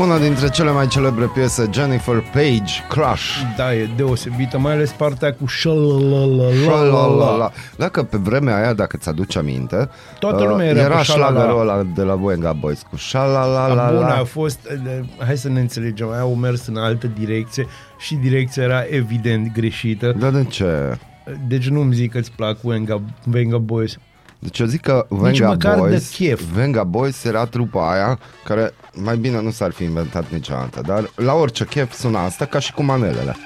Una dintre cele mai celebre piese, Jennifer Page, Crush. Da, e deosebită, mai ales partea cu șalalalala. Șalalala. Dacă pe vremea aia, dacă ți-aduci aminte, Toată uh, lumea era era cu șalala. șlagărul ăla de la Buenga Boys cu Bun, a șalalalala. fost, eh, hai să ne înțelegem, aia au mers în altă direcție și direcția era evident greșită. Da, de ce? Deci nu-mi zic că îți plac Venga, Venga Boys. Deci eu zic că Nici Venga măcar de Boys, chef. Venga Boys era trupa aia care mai bine nu s-ar fi inventat niciodată, dar la orice chef suna asta ca și cu manelele.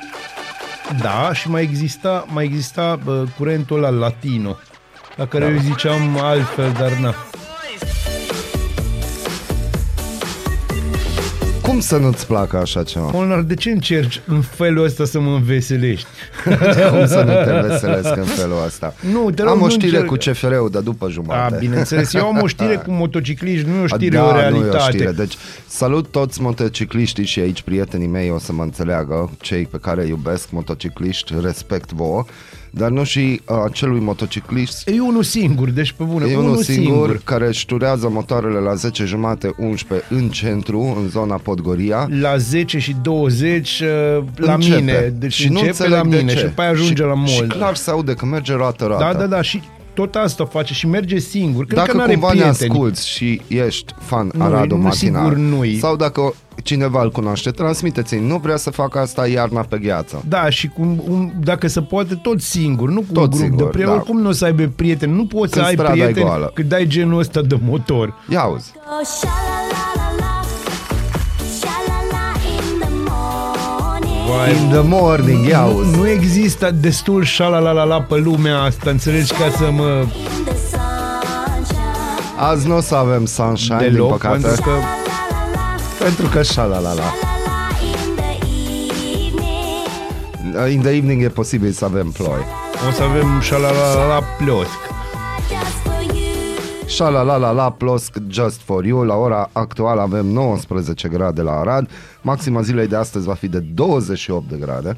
Da, și mai exista, mai exista bă, curentul ăla latino, la care eu ziceam altfel, dar na. Cum să nu-ți placă așa ceva? Polnar, de ce încerci în felul ăsta să mă înveselești? Cum să nu te veselesc în felul ăsta? Nu, te rog, Am o nu știre încerc. cu CFR-ul, dar după A, jumătate. bineînțeles, eu am o știre cu motocicliști, nu e o știre, da, o Nu e o realitate. știre. Deci, salut toți motocicliștii și aici prietenii mei o să mă înțeleagă, cei pe care îi iubesc, motocicliști, respect vouă, dar nu și uh, acelui motociclist E unul singur, deci pe bune, E unul, unul singur. singur care își șturează motoarele la 10 jumate 11 în centru, în zona Podgoria. La 10 și 20 uh, la Începe. mine, deci și nu începe înțeleg la de mine ce. și după aia ajunge și, la mall. Și clar se aude că merge roată-roată. Da, da, da, și tot asta face și merge singur. Cred Dacă că n-are cumva ne prieteni. asculti și ești fan Nu, Aradu nu, Matinal sigur nu-i. sau dacă cineva îl cunoaște, transmiteți-i. Nu vrea să facă asta iarna pe gheață. Da, și cum, un, dacă se poate, tot singur, nu cu Tot un grup singur, de prieteni. da. Oricum nu o să aibă prieteni, nu poți Când să ai strada e prieteni goală. cât dai genul ăsta de motor. Ia auzi. Morning. In the morning, ia auzi. Nu, nu există destul șalalalala pe lumea asta, înțelegi, ca să mă... In the sunshine. Azi nu o să avem sunshine, din Deloc, păcate, pentru că La-la-la-la, pentru că șalalala. la-la-la in the evening. In the evening e posibil să avem ploi. o să avem șalalalala pliosc. Just for you. Șalalalala plus just for you. La ora actuală avem 19 grade la Arad. Maxima zilei de astăzi va fi de 28 de grade.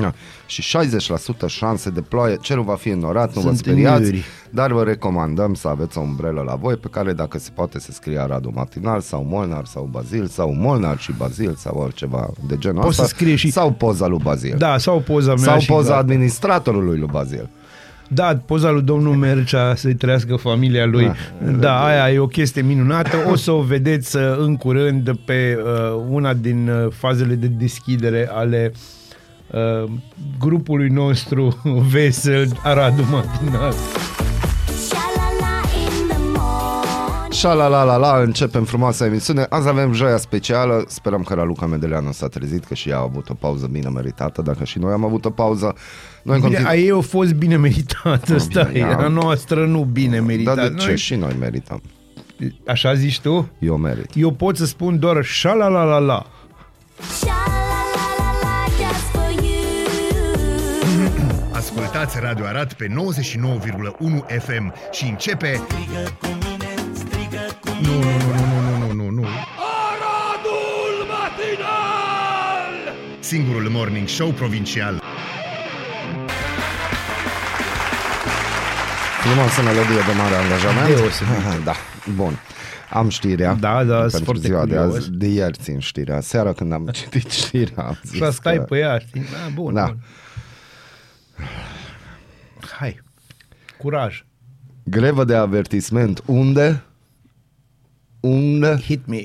Da. Și 60% șanse de ploaie. Cerul va fi înnorat, nu vă Sunt speriați, înuri. dar vă recomandăm să aveți o umbrelă la voi pe care dacă se poate să scrie Aradu Matinal sau Molnar sau Bazil sau Molnar și Bazil sau oriceva de genul Poți ăsta să scrie și- sau poza lui Bazil. Da, sau poza mea sau și poza gata. administratorului lui Bazil. Da, poza lui domnul Mercea să-i trăiască familia lui. Da. Da, aia e o chestie minunată. O să o vedeți uh, în curând pe uh, una din uh, fazele de deschidere ale uh, grupului nostru vesel Aradu Matinal. Sha-la-la in the morning. Șalalalala, începem frumoasa emisiune. Azi avem joia specială. Sperăm că Raluca Medeleanu s-a trezit, că și ea a avut o pauză bine meritată, dacă și noi am avut o pauză. Noi Bine, continuăm. a ei a fost bine meritată, stai, bine, a am- noastră nu bine meritată. Dar de ce? Noi, Și noi merităm. așa zici tu? Eu merit. Eu pot să spun doar șalalalala. Sha-la-la-la-la, just for you. Ascultați Radio Arat pe 99,1 FM și începe... Nu, nu, nu, nu, nu, nu, nu, nu. Aradul Matinal! Singurul morning show provincial. Frumoasă melodie de mare angajament. Deosebit. da, bun. Am știrea. Da, da, sunt pentru foarte ziua de curios. azi. De ieri țin știrea. Seara când am citit știrea am zis Să stai că... pe ea, știi? Da, bun, Da. bun. Hai, curaj. Grevă de avertisment. Unde? Unde? Hit me.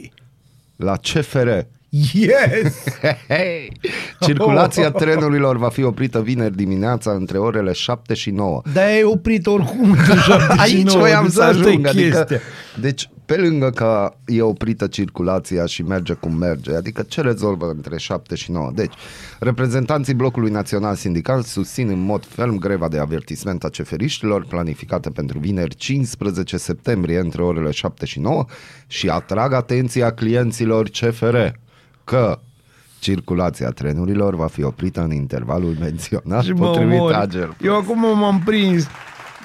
La CFR. Yes! Hei! Circulația trenurilor va fi oprită vineri dimineața între orele 7 și 9. Dar ai oprit oricum de 79. Aici voiam deci să asta e ajung, adică, chestia. deci pe lângă că e oprită circulația și merge cum merge, adică ce rezolvă între 7 și 9? Deci, reprezentanții Blocului Național Sindical susțin în mod ferm greva de avertisment a ceferiștilor planificată pentru vineri 15 septembrie între orele 7 și 9 și atrag atenția clienților CFR că circulația trenurilor va fi oprită în intervalul menționat Și mă potrivit omor. Ager. Eu acum m-am prins.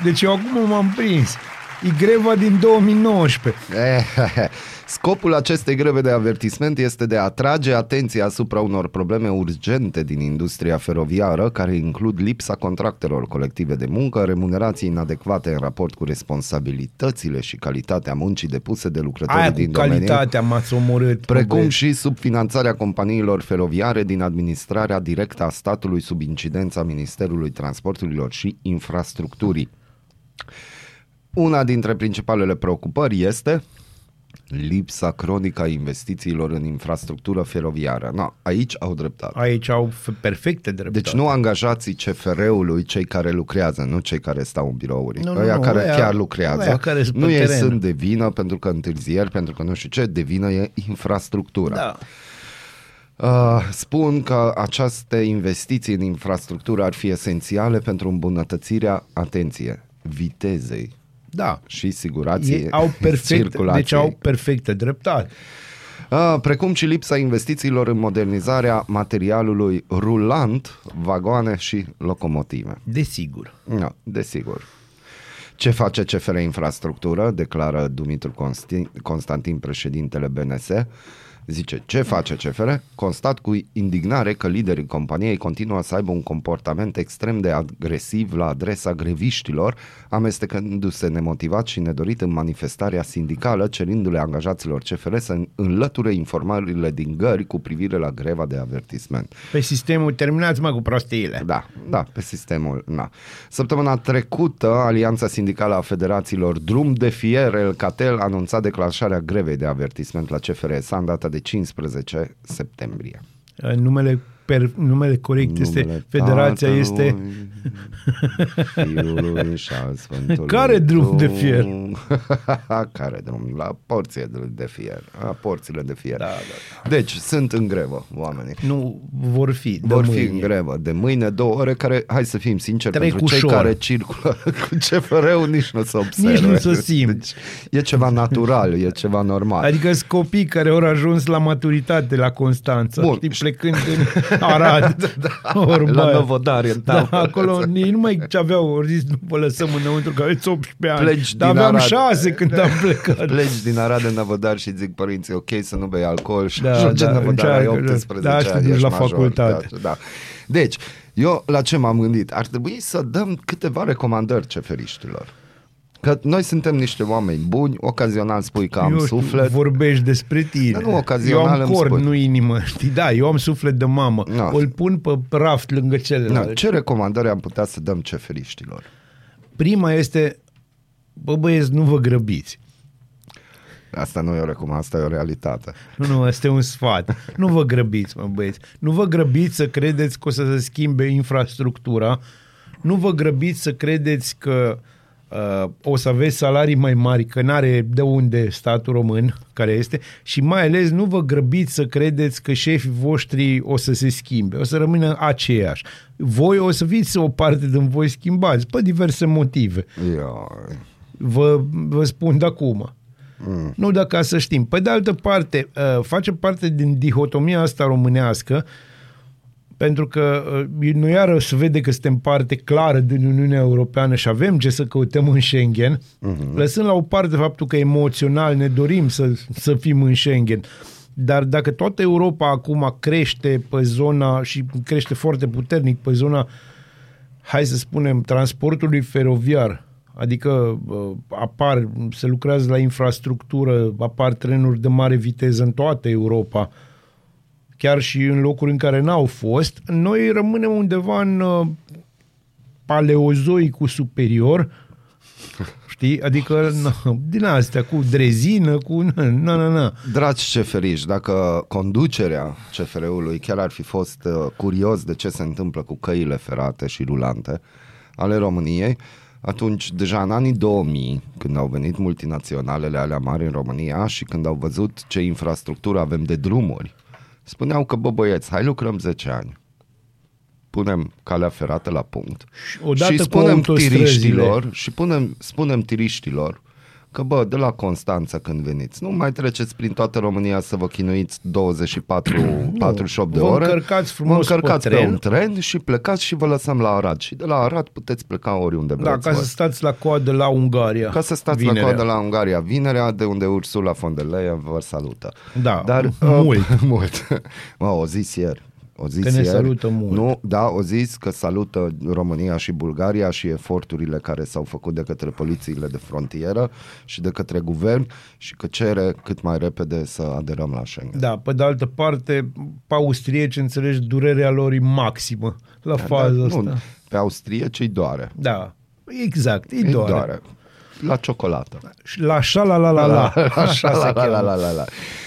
Deci eu acum m-am prins. E greva din 2019. Eh, Scopul acestei greve de avertisment este de a atrage atenția asupra unor probleme urgente din industria feroviară, care includ lipsa contractelor colective de muncă, remunerații inadecvate în raport cu responsabilitățile și calitatea muncii depuse de lucrătorii Aia cu din domeniu, calitatea m-ați omorât. bă, precum băieți. și subfinanțarea companiilor feroviare din administrarea directă a statului sub incidența Ministerului Transporturilor și Infrastructurii. Una dintre principalele preocupări este lipsa cronică a investițiilor în infrastructură feroviară. No, aici au dreptate. Aici au f- perfecte dreptate. Deci nu angajații CFR-ului cei care lucrează, nu cei care stau în birouri. Nu, nu, Aia nu, care aia- chiar lucrează. aia care sunt nu pe ei teren. sunt de vină pentru că întârzieri, pentru că nu știu ce, de vină e infrastructura. Da. Uh, spun că aceste investiții în infrastructură ar fi esențiale pentru îmbunătățirea, atenție, vitezei Da. și sigurației Ei au perfect, circulației. deci au perfecte dreptate. Uh, precum și lipsa investițiilor în modernizarea materialului rulant, vagoane și locomotive. Desigur. No, desigur. Ce face CFR Infrastructură, declară Dumitru Consti- Constantin, președintele BNS, zice, ce face CFR? Constat cu indignare că liderii companiei continuă să aibă un comportament extrem de agresiv la adresa greviștilor, amestecându-se nemotivat și nedorit în manifestarea sindicală, cerindu-le angajaților CFR să înlăture informările din gări cu privire la greva de avertisment. Pe sistemul terminați mă cu prostiile. Da, da, pe sistemul, na. Săptămâna trecută, Alianța Sindicală a Federațiilor Drum de Fier, El Catel, a anunțat declanșarea grevei de avertisment la CFRSA în data de 15 septembrie. Numele, per, numele corect este Numele Federația Tatălui, este Fiului și al Sfântului Care drum de fier? Duh. Care drum? La porție de- de fier. La porțile de fier. Da, da, Deci, sunt în grevă oamenii. nu vor fi de Vor mâine. fi în grevă de mâine două ore care, hai să fim sinceri, Trec pentru cei ușor. care circulă cu CFR-ul nici nu se observă. Nici nu se simt. Deci, e ceva natural, e ceva normal. Adică sunt copii care au ajuns la maturitate la Constanța, Bun. știi, plecând în Arad, da, Orba la aia. Novodari, în Da, tabără. acolo ei nu mai ce aveau, au zis, nu vă lăsăm înăuntru, că aveți 18 ani. Pleci Dar din aveam Arad. 6 când am plecat. Pleci din Arad în Năvodar și zic părinții, ok să nu bei alcool și Da, da, ajungi da, în Năvodar, ai încearcă, 18 da, și te ani, duci ești la major, facultate. Da, da. Deci, eu la ce m-am gândit? Ar trebui să dăm câteva recomandări ceferiștilor. Că noi suntem niște oameni buni, ocazional spui că am eu știu, suflet. vorbești despre tine. Dar nu, ocazional Eu am îmi cord, spui. nu inimă, știi? Da, eu am suflet de mamă. Da. Îl pun pe raft lângă celălalt. Na, ce recomandări am putea să dăm ceferiștilor? Prima este, bă băieți, nu vă grăbiți. Asta nu e o recomandare, asta e o realitate. Nu, nu, asta e un sfat. Nu vă grăbiți, mă băieți. Nu vă grăbiți să credeți că o să se schimbe infrastructura. Nu vă grăbiți să credeți că uh, o să aveți salarii mai mari, că n-are de unde statul român care este și mai ales nu vă grăbiți să credeți că șefii voștri o să se schimbe, o să rămână aceiași. Voi o să fiți o parte din voi schimbați, pe diverse motive. Ioi. Vă, vă spun de acum. Mm. Nu de ca să știm. Pe de altă parte, uh, face parte din dihotomia asta românească, pentru că uh, noi iară se vede că suntem parte clară din Uniunea Europeană și avem ce să căutăm în Schengen, mm-hmm. lăsând la o parte faptul că emoțional ne dorim să, să fim în Schengen. Dar dacă toată Europa acum crește pe zona și crește foarte puternic pe zona hai să spunem, transportului feroviar, adică uh, apar, se lucrează la infrastructură, apar trenuri de mare viteză în toată Europa, chiar și în locuri în care n-au fost, noi rămânem undeva în uh, paleozoicul superior, știi? Adică na, din astea, cu drezină, cu... Na, na, na. Dragi ceferiși, dacă conducerea CFR-ului chiar ar fi fost uh, curios de ce se întâmplă cu căile ferate și rulante ale României, atunci deja în anii 2000, când au venit multinaționalele alea mari în România și când au văzut ce infrastructură avem de drumuri, spuneau că, bă băieți, hai lucrăm 10 ani. Punem calea ferată la punct Și odată și cu spunem autostrăzile. tiriștilor și punem, spunem tiriștilor că bă, de la Constanța când veniți, nu mai treceți prin toată România să vă chinuiți 24, 48 de vă ore. încărcați frumos vă încărcați pe pe, tren. un tren și plecați și vă lăsăm la Arad. Și de la Arad puteți pleca oriunde Da, vreți. ca voi. să stați la coadă la Ungaria. Ca să stați vinerea. la coadă la Ungaria vinerea, de unde Ursula von der Leyen vă salută. Da, Dar mult. Uh, mult. Mă, o zis ieri. O zis Că ne ieri, salută mult. Nu, da, o zis că salută România și Bulgaria și eforturile care s-au făcut de către polițiile de frontieră și de către guvern și că cere cât mai repede să aderăm la Schengen. Da, pe de altă parte, pe austrieci, înțelegi, durerea lor e maximă la faza Dar, asta. nu, pe Austrie ce-i doare? Da, exact, e Îi doar. doare. La ciocolată. Și La șa la la la la. Așa se la, la, la, cheamă. la, la, la.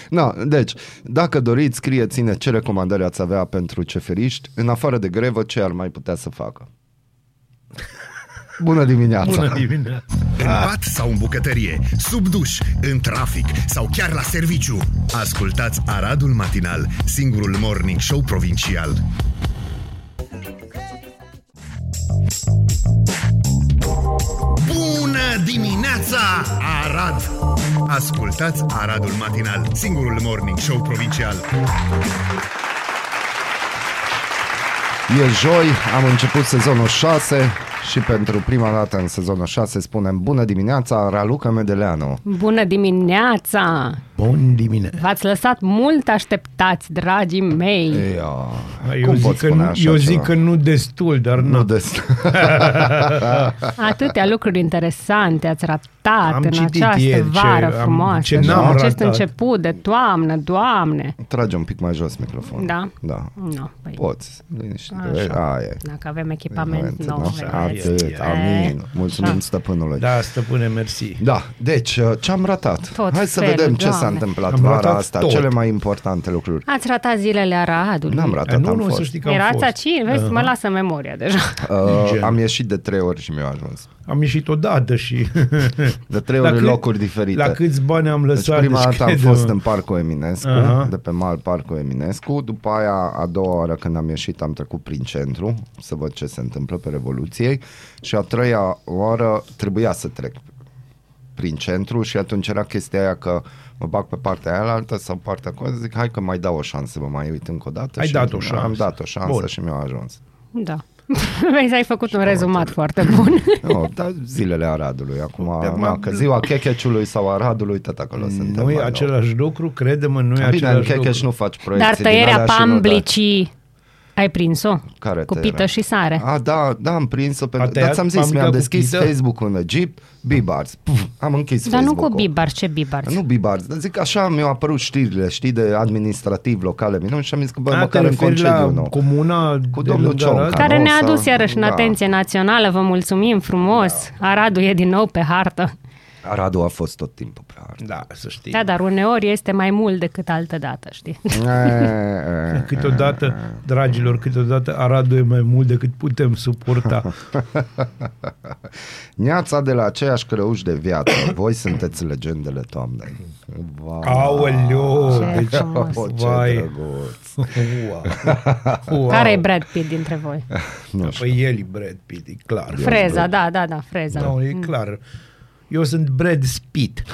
No, deci, dacă doriți, scrieți-ne ce recomandări ați avea pentru ceferiști, în afară de grevă, ce ar mai putea să facă. Bună dimineața! Bună dimineața. În pat sau în bucătărie, sub duș, în trafic sau chiar la serviciu. Ascultați Aradul Matinal, singurul morning show provincial. Bună dimineața, Arad! Ascultați Aradul Matinal, singurul morning show provincial. E joi, am început sezonul 6 și pentru prima dată în sezonul 6 spunem Bună dimineața, Raluca Medeleanu. Bună dimineața! Bun dimineața. V-ați lăsat mult așteptați, dragii mei. Ia, Eu cum zic, pot că, spune nu, așa eu ceva? zic că nu destul, dar Nu nu. des... Atâtea lucruri interesante ați ratat Am în citit această ieri ce vară am- frumoasă. ce și n-am în acest ratat. început de toamnă, doamne. Trage un pic mai jos microfonul. Da? Da. Nu, păi, Poți, liniște. Așa. Aia e. dacă avem echipament Momentul, nou, da? Vedeți. Atât, Eh, amin. Mulțumim așa. stăpânului. Da, stăpâne, mersi. Da, deci uh, ce am ratat? Tot Hai să felul, vedem ce s-a Doamne. întâmplat Am vara ratat asta, tot. cele mai importante lucruri. Ați ratat zilele Aradului. N-am ratat, nu, am nu, fost. să știi că am Erați fost. aici? Vezi, Aha. mă lasă memoria deja. Uh, Gen. am ieșit de trei ori și mi-a ajuns. Am ieșit odată și... De trei La ori în cât- locuri diferite. La câți bani am Deci lăsat? prima dată am crede-mă. fost în Parcul Eminescu, Aha. de pe mal Parcul Eminescu, după aia a doua oară când am ieșit am trecut prin centru să văd ce se întâmplă pe Revoluției și a treia oară trebuia să trec prin centru și atunci era chestia aia că mă bag pe partea aia altă sau partea cu zic hai că mai dau o șansă, mă mai uit încă o dată Ai și dat o Am șansă. dat o șansă Bun. și mi-a ajuns. Da. Vezi, ai făcut un rezumat foarte bun. No, dar zilele Aradului, acum, Da, na, mă- că ziua Checheciului sau Aradului, tot acolo suntem. Nu e mai același lucru, crede-mă, nu e nou. Bine, în același Checheci lucru. nu faci proiecții Dar din tăierea alea și nu dai. pamblicii, ai prins-o? Care Cu tăierea? pită și sare. A, da, da, am prins-o pentru... tăiat Da, ți-am zis, pamblica mi-am cu deschis pită? Facebook-ul în Egipt, Bibars. Puf, am închis Dar nu Facebook-ul. cu bibars, ce bibars? Nu Bibars, dar zic așa mi-au apărut știrile, știi, de administrativ locale minuni și am zis că bă, A, te măcar în referi la concediu nu. comuna Cu de domnul lângă Cionca. Arad? Care nu? ne-a Sau- adus iarăși în da. atenție națională, vă mulțumim frumos. Aradul e din nou pe hartă. Aradul a fost tot timpul pe hartă. Da, să știi. Da, dar uneori este mai mult decât altă dată, știi? Câteodată, dragilor, câteodată Aradul e mai mult decât putem suporta. Neața de la aceeași crăuși de viață. Voi sunteți legendele toamnei. Vai. Aoleo! Ce Deci, frumos. Oh, ce vai. drăguț. Wow. Wow. Care e Brad Pitt dintre voi? Nu știu. Păi el e Brad Pitt, e clar. Freza, da, da, da, freza. Nu, e clar. Eu sunt Brad Pitt.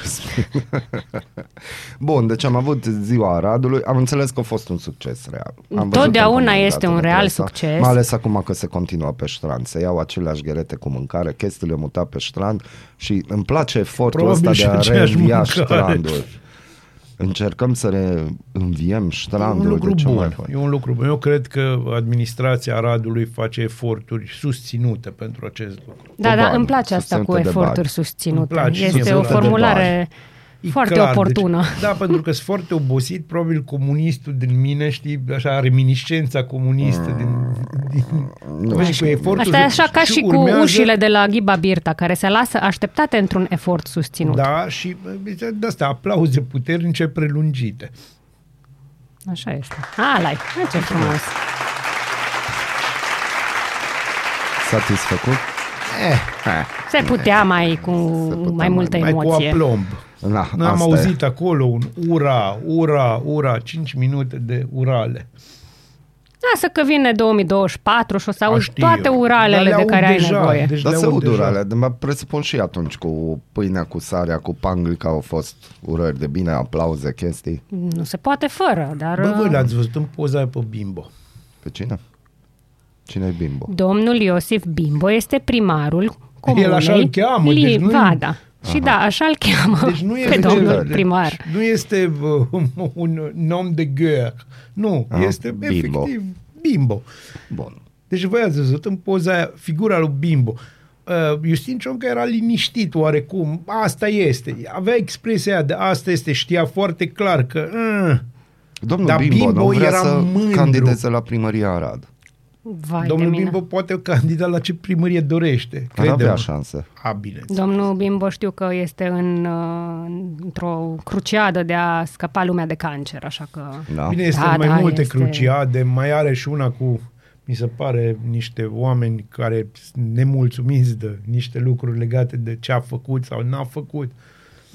Bun, deci am avut ziua Aradului, am înțeles că a fost un succes real. Am văzut Totdeauna în comunitate este un de real presă, succes. Mai ales acum că se continuă pe strand, se iau aceleași gherete cu mâncare, chestiile mutat pe strand și îmi place efortul Probabil ăsta și de a aceeași reînvia mâncare. Strandul. Încercăm să reînviem E strandul. un lucru de ce mai bun. fac? E un lucru bun. Eu cred că administrația Aradului face eforturi susținute pentru acest lucru. Da, da, bani, îmi place asta cu susținute de eforturi bani. susținute. Îmi place, Este susținute o de formulare E foarte clar, oportună. Deci, da, pentru că sunt foarte obosit, probabil comunistul din mine, știi, așa, reminiscența comunistă din... din Nu Vezi, știu. cu efortul Asta e așa ca și cu urmează- ușile de la Ghiba Birta, care se lasă așteptate într-un efort susținut. Da, și bă, de asta aplauze puternice prelungite. Așa este. A, lai, ce frumos. Satisfăcut? Eh, eh. Se putea mai cu putea mai multă Mai cu emoție. aplomb. Na, N-am asta auzit E. acolo un ura, ura, ura, 5 minute de urale. Lasă că vine 2024 și o să auzi Știu. toate uralele Dar le de aud care ai deja, nevoie. Deci Dar le se aud aud deja. urale, mă presupun și atunci cu pâinea, cu sarea, cu panglica au fost urări de bine, aplauze, chestii. Nu se poate fără, dar... Bă, voi uh, l-ați văzut în poza aia pe Bimbo. Pe cine? Cine e Bimbo? Domnul Iosif Bimbo este primarul comunei așa îl cheamă, deci nu- Livada. Și da, așa îl cheamă Deci nu pe este, domnul deci primar. Nu este uh, un nom de guerre. Nu, Aha, este Bimbo. efectiv Bimbo. Bun. Deci voi ați văzut în poza aia figura lui Bimbo. Uh, Justin Ciomca era liniștit oarecum. Asta este. Avea expresia aia de asta este. Știa foarte clar că... Uh, Domnul Dar Bimbo, Bimbo nu vrea era să mândru. candideze la primăria Arad. Vai domnul de mine. Bimbo poate candida la ce primărie dorește. Ar Crede-mă. avea șanse. A, bine. Domnul Bimbo știu că este în, uh, într-o cruciadă de a scăpa lumea de cancer, așa că... Da? Bine, este Da, mai da, multe este- cruciade, mai are și una cu, mi se pare, niște oameni care sunt nemulțumiți de niște lucruri legate de ce a făcut sau n-a făcut.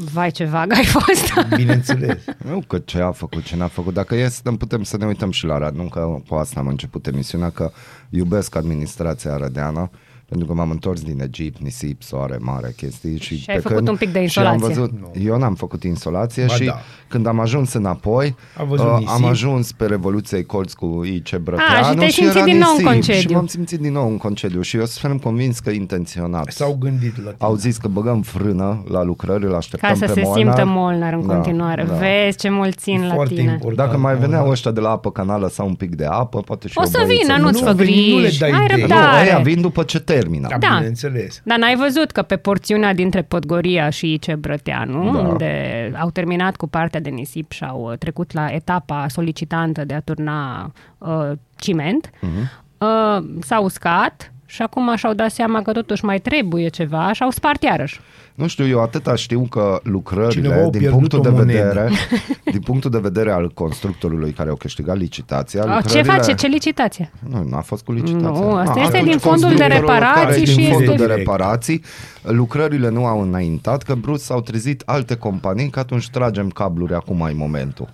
Vai, ce vag ai fost! Bineînțeles. Nu că ce a făcut, ce n-a făcut. Dacă e, să putem să ne uităm și la Arad. Nu că cu asta am început emisiunea, că iubesc administrația arădeană, pentru că m-am întors din Egipt, nisip, soare, mare, chestii. Și, Și ai făcut un pic de și am insolație. văzut, eu n-am făcut insolație Ba și da. când am ajuns înapoi, A văzut uh, nisip. am ajuns pe Revoluției Colț cu Ice Brăteanu și te-ai simțit era din nou în nisip concediu. Și m-am simțit din nou în concediu și eu sunt convins că intenționat. S-au gândit la tine. Au zis că băgăm frână la lucrări, îl așteptăm Ca să pe se Molnar. simtă Molnar în Da, continuare. da. Vezi ce mult țin la Foarte tine. important. Dacă mai veneau Molnar. ăștia de la apă canală sau un pic de apă, poate și O o să băiță vină, nu-ți mică. fă Nu veni, nu le griji. dai Ai idei. Nu, răbdare. ăia vin după ce termină. Da, Da. bineînțeles. Dar n-ai văzut că pe porțiunea dintre Podgoria și Ice Brăteanu, Da. unde au terminat cu partea de nisip și au uh, trecut la etapa solicitantă de a turna uh, ciment, Mhm. uh, s-au uscat și acum și-au dat seama că totuși mai trebuie ceva și au spart iarăși. Nu știu, eu atâta știu că Cineva lucrările, a din pierdut punctul, de o monedă. vedere, din punctul de vedere al constructorului care au câștigat licitația, Uh, Ce lucrările... face? Ce licitație? Nu, nu a fost cu licitația. Nu, asta Ah, este atunci din fondul de constructorul reparații care e și din este- fondul de Direct. reparații, lucrările nu au înaintat, că brusc s-au trezit alte companii, că atunci tragem cabluri, acum mai momentul.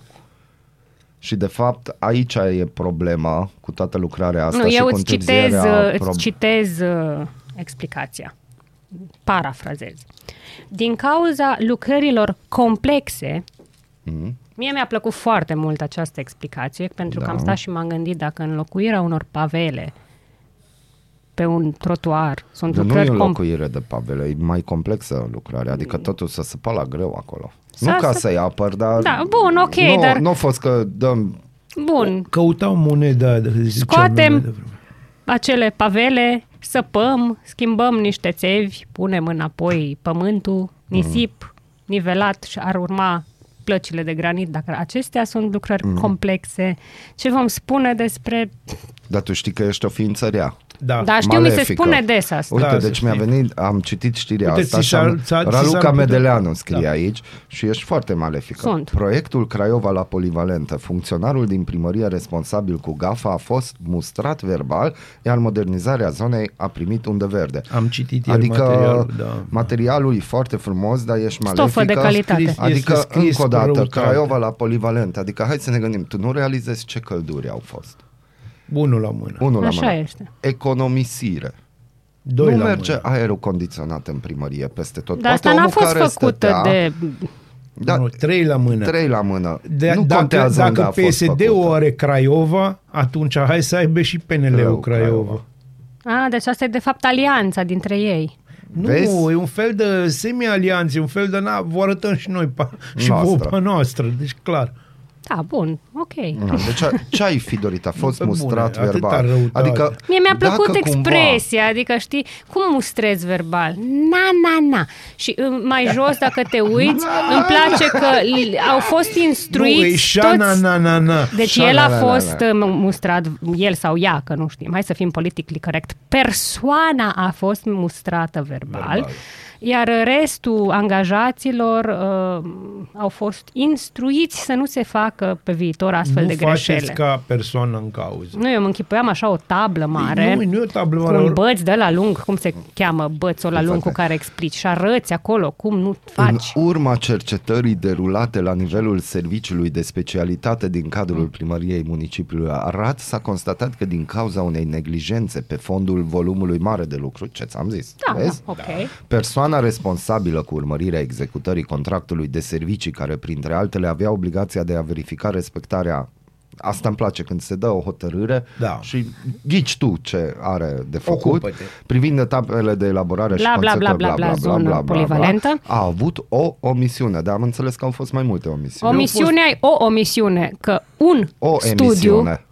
Și de fapt aici e problema cu toată lucrarea asta nu, și eu cu îți citez, întârzierea îți prob- citez uh, explicația. Parafrazez. Din cauza lucrărilor complexe, Mhm. mie mi-a plăcut foarte mult această explicație, pentru că Da. am stat și m-am gândit dacă înlocuirea unor pavele pe un trotuar sunt Dar nu e lucrări com- înlocuire de pavele, e mai complexă lucrarea, adică totul să se la greu acolo. Să nu ca se- să-i apăr, dar... Da, bun, ok, nu, dar- Nu a fost că dăm... Bun, Căutau moneda. de- ziceam Scoatem- noi de vreme. acele pavele, săpăm, schimbăm niște țevi, punem înapoi pământul, nisip, nivelat și ar urma plăcile de granit. Dacă acestea sunt lucrări complexe, ce vom spune despre... Dar tu știi că ești o ființă rea. Da. Da, știu, mi se Malefică. spune des asta. Uite, Da, să deci mi-a știi. venit, am citit știrea Uite, asta ți și s-ar- am, ți-ar- ți s-ar Raluca putea- Medeleanu scrie Da. aici și ești foarte malefică. Sunt. Proiectul Craiova la Polivalentă, funcționarul din primărie responsabil cu GAFA a fost mustrat verbal, iar modernizarea zonei a primit undă verde. Am citit ieri Adică materialul, da. materialul e foarte frumos, dar ești Stofă malefică. de calitate. Scris- Adică, Este scris încă o cu dată, răutate. Craiova la Polivalent. Adică, hai să ne gândim, tu nu realizezi ce călduri au fost. Unul la mână. Unul la Așa mână. este. Economisire. Doi nu la merge mână. aerul condiționat în primărie peste tot. Dar asta Poate n-a omul fost care făcută stătea, de... Da, Nu, trei la mână. trei la mână. De, nu dacă contează unde a dacă fost PSD-ul făcută. are Craiova, atunci hai să aibă și PNL-ul Rău, Craiova. Craiova. A, deci asta e de fapt alianța dintre ei. Nu, Vezi? e un fel de semi-alianțe, un fel de, na, vă arătăm și noi pa, și Noastră. vouă pe noastră, deci clar. Da, bun, ok. Da, Deci a- ce ai fi dorit? A fost Pe bune, mustrat atâta verbal. răutate. Adică, Mie mi-a plăcut dacă expresia, adică știi, cum mustrezi verbal? Na, na, na. Și uh, mai jos, dacă te uiți, îmi place că l- au fost nu, e instruiți șana, toți... na, na, na. Deci Șa, el na, a na, na, fost na. uh, mustrat, el sau ea, că nu știm, hai să fim politically corect, persoana a fost mustrată verbal, Verbal. Iar restul angajaților uh, au fost instruiți să nu se facă pe viitor astfel nu de faceți greșeli. ca persoană în cauză. Nu, eu mă închipuiam așa o tablă mare. Nu, nu e o tablă cu mare. un băț de la lung, cum se cheamă bățul la lung cu Exact. care explici și arăți acolo cum nu faci. În urma cercetării derulate la nivelul serviciului de specialitate din cadrul primăriei municipiului Arad, s-a constatat că din cauza unei neglijențe pe fondul volumului mare de lucru, ce ți-am zis, Da, da, vezi? ok. Persoana responsabilă cu urmărirea executării contractului de servicii, care printre altele avea obligația de a verifica respectarea Asta îmi place când se dă o hotărâre Da. și ghici tu ce are de făcut Ocupă-te. privind etapele de elaborare și Bla, bla, bla, conceptă, bla, bla, zonă polivalentă. a avut o omisiune, dar am înțeles că au fost mai multe omisiuni. Omisiunea e o omisiune, că un o studiu emisiune.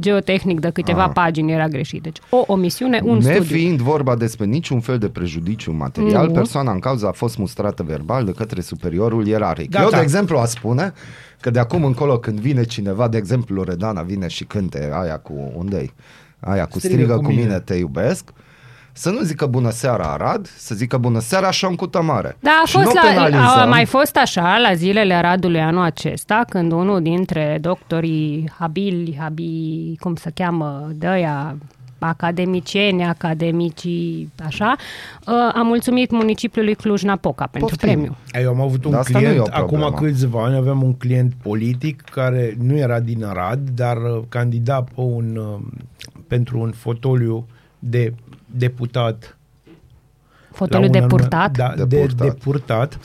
Geotehnic de câteva Ah. pagini era greșit. Deci o omisiune, un studiu. Nefiind vorba despre niciun fel de prejudiciu material, Nu. persoana în cauză a fost mustrată verbal de către superiorul ierarhic. Gata. Eu, de exemplu, aș spune că de acum încolo când vine cineva, de exemplu Loredana vine și cânte aia cu unde aia cu strigă, strigă cu mine. mine te iubesc, să nu zică bună seara Arad, să zică bună seara Șom cu Tămare. Da, a, Și fost nu la, a penalizăm. mai fost așa la zilele Aradului anul acesta, când unul dintre doctorii habili, habi, cum se cheamă, de ăia, academicieni, academicii, așa, uh, a mulțumit municipiului Cluj-Napoca pentru Poftim. premiu. Eu am avut un Dar asta nu e client, o problemă. acum câțiva ani aveam un client politic care nu era din Arad, dar uh, candida pe un, uh, pentru un fotoliu de deputat. Fotoliu la de un anume- purtat. Da, De de, purtat. de purtat.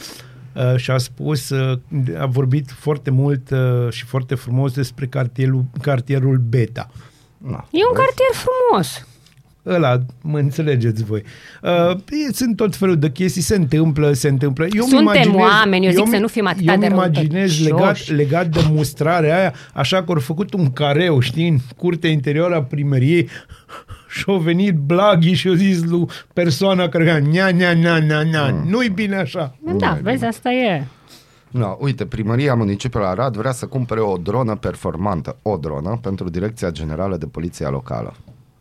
Uh, și a spus, uh, a vorbit foarte mult uh, și foarte frumos despre cartierul, cartierul Beta. Na, E un vezi? cartier frumos. Ăla, mă înțelegeți voi. Uh, e- sunt tot felul de chestii, se întâmplă, se întâmplă. Eu Suntem imaginez, oameni, eu zic mi- să nu fim atât Eu de îmi imaginez legat, răutăcioși. legat de mustrarea aia, așa că au făcut un careu, știi, în curtea interioară a primăriei și au venit blaghi și au zis lui persoana care era nea, nea, nea, nea, nea. Mm. Nu-i bine așa. Da, vezi, asta e. No, uite, primăria municipiului Arad vrea să cumpere o dronă performantă, o dronă, pentru Direcția Generală de Poliție Locală.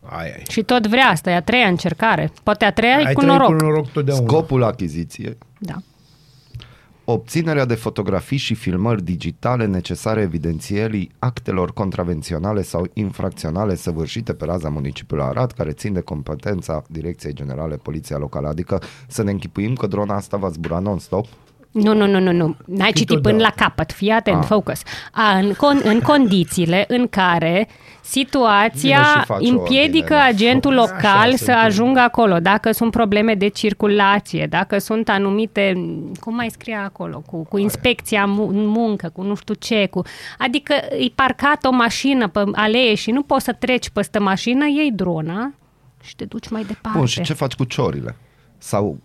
Ai, ai. Și tot vrea asta, e a treia încercare. Poate a treia e Ai cu trăit noroc. cu noroc totdeauna. Scopul achiziției Da. obținerea de fotografii și filmări digitale necesare evidențierii actelor contravenționale sau infracționale săvârșite pe raza municipiului Arad, care țin de competența Direcției Generale Poliția Locală. Adică să ne închipuim că drona asta va zbura non-stop. Nu, nu, nu, nu, nu. N-ai citit tot până da. la capăt. Fii atent, Ah. focus. A, în, con- în condițiile în care Vine situația și face împiedică ordine, da. agentul Așa local se să întâmplă. ajungă acolo, dacă sunt probleme de circulație, dacă sunt anumite, cum mai scrie acolo, cu, cu inspecția mu- în muncă, cu nu știu ce, cu, adică e parcat o mașină pe alee și nu poți să treci peste mașină, iei drona și te duci mai departe. Bun, și ce faci cu ciorile? Sau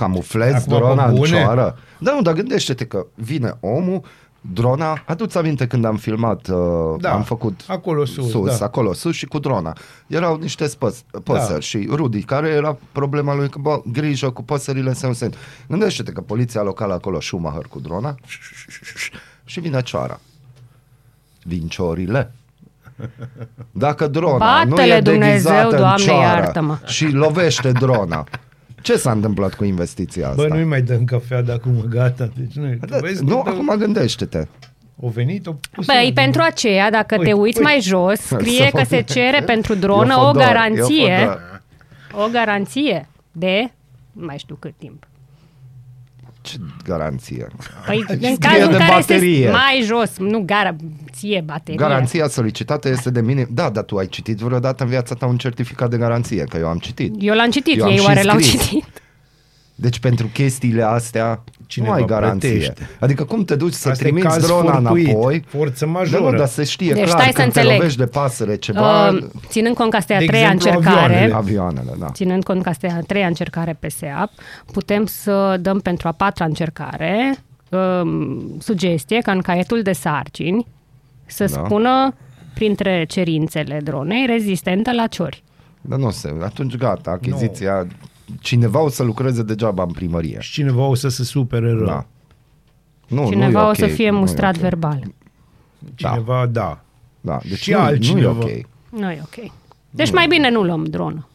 camuflezi Acum, drona în bune. cioară? Da, nu, dar gândește-te că vine omul, drona, adu-ți aminte când am filmat, uh, Da, am făcut acolo sus, sus da. acolo sus și cu drona. Erau niște spăs, păsări Da. și Rudi, care era problema lui, că bă, grijă cu păsările să nu se... Gândește-te că poliția locală acolo, Schumacher cu drona, și vine cioara. Vin ciorile. Dacă drona nu Bată-le e Dumnezeu, deghizată în Doamne, cioară iartă-mă. și lovește drona, ce s-a întâmplat cu investiția asta? Bă, nu-i mai dăm cafea de acum, gata. Deci nu, Da, vezi, nu, dă- acum gândește-te. O venit, o pus Păi, în- pentru aceea, dacă Uite, te uiți uite. mai jos, scrie Să că se vă- cere pentru dronă Eu o fodor, eu garanție, fodor. o garanție de, nu mai știu cât timp. Ce garanție? Păi, în Scrie cazul în de care baterie. se mai jos, nu garanție, baterie. Garanția solicitată este de minim. Da, dar tu ai citit vreodată în viața ta un certificat de garanție, că eu am citit. Eu l-am citit, Eu am ei și oare l-au scris. citit? Deci pentru chestiile astea Cineva nu ai garanție. plătește. Adică cum te duci să Asta e trimiți caz drona fortuit, înapoi? forță Da, majoră. nu, dar se știe Deci clar stai să când te înțeleg. lovești de pasăre ceva, Uh, ținând cont că asta e a De treia exemplu, încercare, avioanele. avioanele, da. ținând cont că asta e a treia încercare pe SEAP, putem să dăm pentru a patra încercare um, sugestie ca în caietul de sarcini să Da. spună printre cerințele dronei rezistentă la ciori. Dar nu se, atunci gata, achiziția, cineva o să lucreze degeaba în primărie. Și cineva o să se supere rău. Da. Nu, Cineva nu e o ok, să fie nu e mustrat ok. verbal. Cineva, da. Da, deci Și nu, nu e altcineva. ok. Nu e ok. Deci mai bine nu luăm dronă.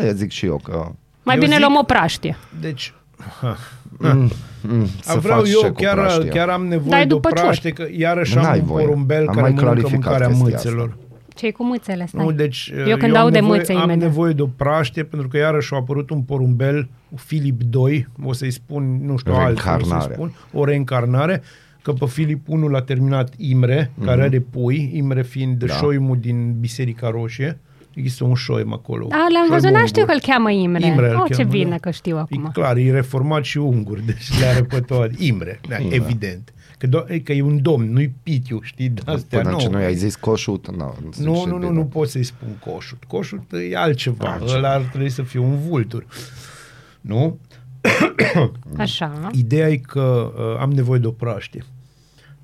Aia zic și eu că... Mai Eu bine zic- luăm o praștie. Deci, Mm, mm, A să vreau faci ce eu, cu chiar, praștia. chiar am nevoie Dai de o după ciori. praște, că iarăși N-ai am un voie. porumbel Am care mai mănâncă clarificat mâncarea chestia mâțelor. Ce cu mâțele? Stai. Nu, deci Eu când am aud de nevoie, mâțe, am imediat. nevoie de o praște pentru că iarăși a apărut un porumbel, Filip 2, o să-i spun, nu știu, altul, o să-i Reîncarnare. spun, o reîncarnare, că pe Filip 1 l-a terminat Imre, care are pui, Imre fiind Mhm. Da. da. șoimul din Biserica Roșie. Există un șoim acolo. Da, l-am șoim văzut, n știu ungur. că îl cheamă Imre. Imre îl oh, ce cheamă, bine da. că știu acum. E clar, e reformat și ungur, deci le are pe toate. Imre, da, Imre. evident. Că, do- e, că e un domn, nu-i Pitiu, știi? De astea, Până nu. ce nu i-ai zis coșut, nu, Nu, știu nu, nu, bine. nu pot să-i spun coșut. Coșut e altceva. Altceva. Ăla ar trebui să fie un vultur. Nu? Așa. Ideea e că uh, am nevoie de o praște.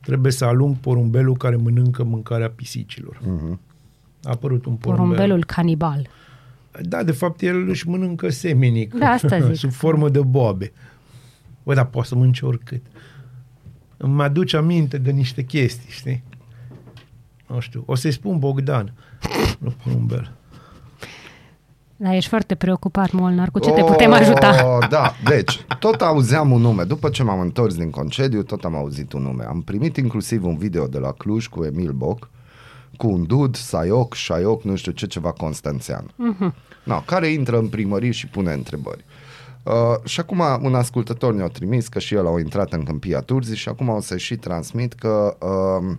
Trebuie să alung porumbelul care mănâncă mâncarea pisicilor. Mhm. A apărut un porumbel. Porumbelul canibal. Da, de fapt el își mănâncă semenii. Da, asta zic. Sub formă de boabe. Bă, dar poate să mănânce oricât. Îmi aduce aminte de niște chestii, știi? Nu știu. O să-i spun Bogdan. Nu porumbel. Da, ești foarte preocupat, Molnar. Cu ce te putem ajuta? Da, deci, tot auzeam un nume. După ce m-am întors din concediu, tot am auzit un nume. Am primit inclusiv un video de la Cluj cu Emil Boc, cu un dud, Saioc, Șaioc, nu știu ce, ceva Constanțean. Uh-huh. No, care intră în primărie și pune întrebări. Uh, și acum un ascultător ne-a trimis că și el a intrat în Câmpia Turzii și acum o să și transmit că uh,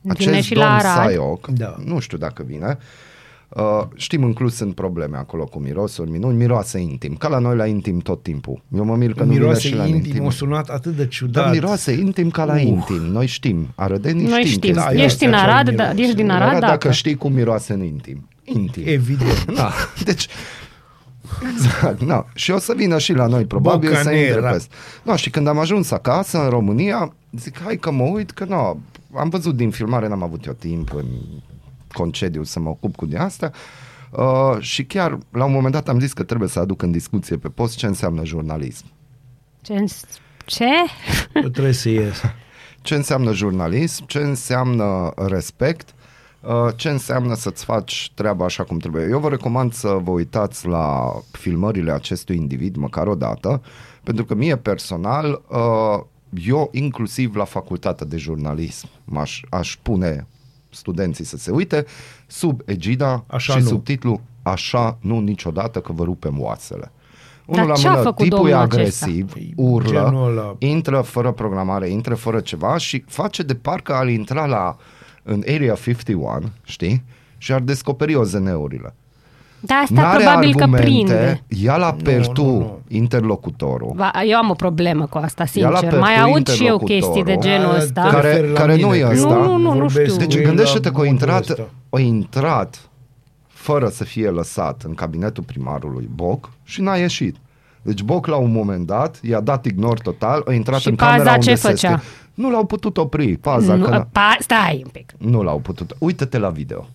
Vine acest și domn la Arad. Saioc, Da. nu știu dacă vine, Uh, știm, inclus sunt probleme acolo cu mirosuri, minuni, miroase intim. Ca la noi la intim tot timpul. Eu mă mir că nu vine miroase și la intim, intim. o sunat atât de ciudat. Dar miroase intim ca la Uh. intim. Noi știm. Arădenii Noi știm. știm. chestia Da, ești eu din așa Arad, miros. da, ești din asta. Arad, Arăt dacă. dacă știi cum miroase în intim. Intim. Evident. Da, deci Exact, da. Și o să vină și la noi, probabil, să intre Bocanera. peste. No, și când am ajuns acasă, în România, zic, hai că mă uit, că nu, am văzut din filmare, n-am avut eu timp în concediu să mă ocup cu de asta. Uh, și chiar, la un moment dat am zis că trebuie să aduc în discuție pe post ce înseamnă jurnalism. Ce? ce? Eu trebuie să ies. Ce înseamnă jurnalism, ce înseamnă respect, uh, ce înseamnă să-ți faci treaba așa cum trebuie. Eu vă recomand să vă uitați la filmările acestui individ măcar o dată, pentru că mie personal, uh, eu inclusiv la facultatea de jurnalism m-aș, aș pune studenții să se uite sub egida Așa și nu. subtitlu Așa nu niciodată că vă rupem oasele. Dar Unul la ce a mână, făcut tipul e domnul acesta? agresiv, E urlă, genul ăla. intră fără programare, intră fără ceva și face de parcă ar intra la în Area 51, știi? Și ar descoperi OZN-urile. Da, asta N-are probabil că argumente, prinde. ia la per nu, tu nu. interlocutorul. Va, eu am o problemă cu asta, Ia la sincer. pe Mai tu aud și eu interlocutorul. chestii de genul A, ăsta. te Care- referi la care mine, nu e că eu ăsta. Nu, nu, nu vorbesc știu. Deci cu ei gândește-te la că a modul intrat, ăsta. a intrat fără să fie lăsat în cabinetul primarului Boc și n-a ieșit. Deci Boc la un moment dat i-a dat ignor total, a intrat Și în paza camera unde ce se făcea? scrie. Nu l-au putut opri, paza. nu, că n- pa, stai un pic. Nu l-au putut. Uită-te la video.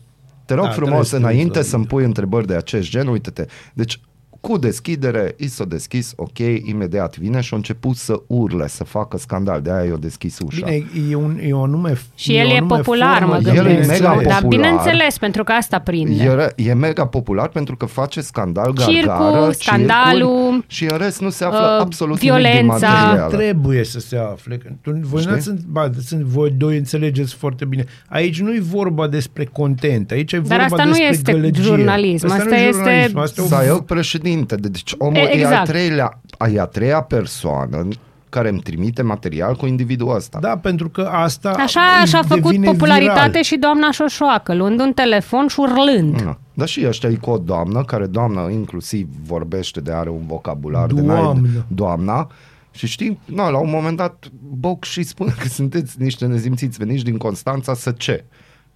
Te rog Da, da, trebuie frumos, să te uiți înainte la să-mi video. pui întrebări de acest gen, uite-te. Deci, cu deschidere, i s-a deschis, ok, imediat vine și a început să urle, să facă scandal. De aia i-a deschis ușa. Bine, e, un, e o nume Și el o e nume popular, formă mă de El e gândesc. mega înțeles. Dar popular. bineînțeles, pentru că asta prinde. E, e mega popular pentru că face scandal, Circul, gargară, scandalul, circul, și în rest nu se află uh, absolut nimic din violența. materiale. Trebuie să se afle. că Tu, voi, Știi? n-ați, ba, sunt, voi doi înțelegeți foarte bine. Aici nu e vorba despre content, aici e Dar vorba asta nu despre este gălăgie. jurnalism, Asta, asta nu e este- jurnalism, asta e o- Să eu președinte, deci omul E, e, a exact. treilea, e a treia persoană care îmi trimite material cu individul ăsta. Da, pentru că asta Așa îi și-a făcut devine popularitate viral. și doamna Șoșoacă, luând un telefon și urlând. Da. Dar și ăștia e cu o doamnă, care doamna inclusiv vorbește de are un vocabular de Doamnă. n-ai, doamna. Și știi, na, la un moment dat Boc și spune că sunteți niște nezimțiți veniți din Constanța să ce?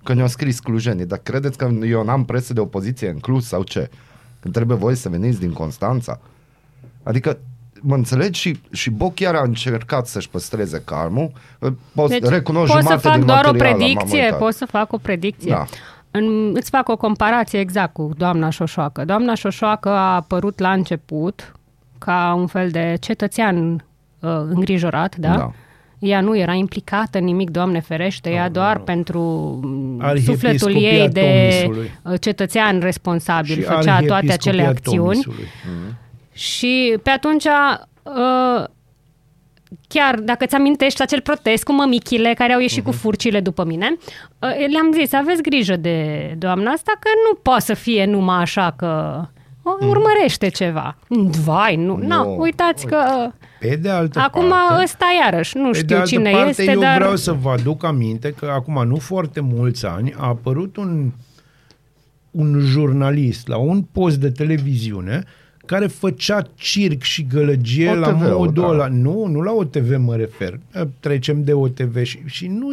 Că ne-au scris clujenii, dar credeți că eu n-am presă de opoziție în Cluj sau ce? Când trebuie voi să veniți din Constanța? Adică, mă înțelegi? Și, și Boc chiar a încercat să-și păstreze calmul. Pot, Deci, recunosc pot să jumate fac din doar o material, m-am predicție? uitat. Pot să fac o predicție? Da. În, îți fac o comparație exact cu doamna Șoșoacă. Doamna Șoșoacă a apărut la început ca un fel de cetățean uh, îngrijorat, da? Da. Ea nu era implicată în nimic, Doamne ferește, ea doar pentru mm, Arhiepiscopia sufletul ei de Tomisului. uh, cetățean responsabil Și făcea toate acele Arhiepiscopia acțiuni. Tomisului. Și pe atunci uh, chiar dacă ți amintești acel protest cu mămichile care au ieșit uh-huh. cu furcile după mine, uh, le-am zis, aveți grijă de doamna asta că nu poate să fie numai așa că o urmărește ceva. Vai, nu, Nu. nu. uitați că Pe de altă acum parte, ăsta iarăși, nu Pe de știu altă cine parte, este, eu dar vreau să vă aduc aminte că acum nu foarte mulți ani a apărut un, un jurnalist la un post de televiziune care făcea circ și gălăgie la OTV-ul, modul da. ăla. Nu, nu la OTV mă refer. Trecem de OTV și, și nu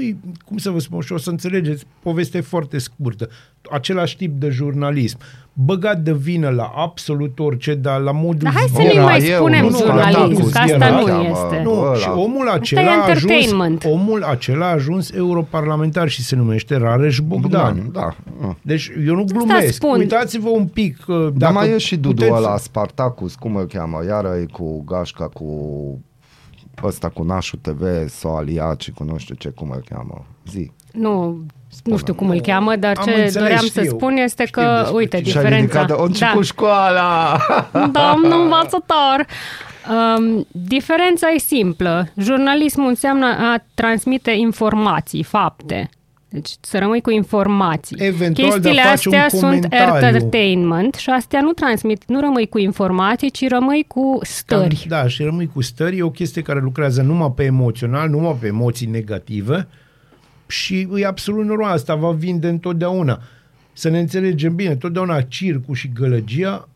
cum să vă spun, și o să înțelegeți, povestea e foarte scurtă. Același tip de jurnalism. Băgat de vină la absolut orice, dar la modul... Dar hai să zilei. nu Era mai eu, spunem nu jurnalist, Spartacus, că asta era, nu cheamă, este. Nu, Ăla. și omul Asta acela e a ajuns, entertainment. omul acela a ajuns europarlamentar și se numește Rareș Bogdan. Da. da. Deci eu nu Asta glumesc. spun. Uitați-vă un pic. uh, Dar Dacă mai e și Dudu puteți- ăla, Spartacus, cum îl cheamă? Iară e cu Gașca, cu ăsta cu Nașul TV, Soaliaci, cu nu știu ce, cum îl cheamă. Zi. Nu, nu știu cum îl cheamă, dar Am ce înțeles, doream să știu. spun este Știu că, despre uite, ce- Și-a diferența... ridicat, a început da. școala! Domnul învățător! Um, diferența e simplă. Jurnalismul înseamnă a transmite informații, fapte. Deci să rămâi cu informații. Eventual de a Chestiile face un astea sunt comentariu. entertainment și astea nu transmit, nu rămâi cu informații, ci rămâi cu stări. Da, și rămâi cu stări. E o chestie care lucrează numai pe emoțional, numai pe emoții negative și e absolut normal. Asta va vinde întotdeauna. Să ne înțelegem bine, totdeauna circul și gălăgia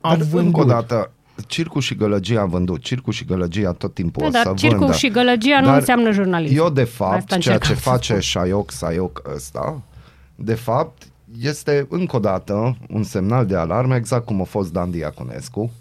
a Dar vândut. încă o dată, circul și gălăgia a vândut. Circul și gălăgia tot timpul Da, o să dar circul vândă. și gălăgia nu Dar înseamnă jurnalism. Eu, de fapt, Asta ceea ce încercam să face spun. Șaioc Saioc ăsta, de fapt, este încă o dată un semnal de alarmă, exact cum a fost Dan Diaconescu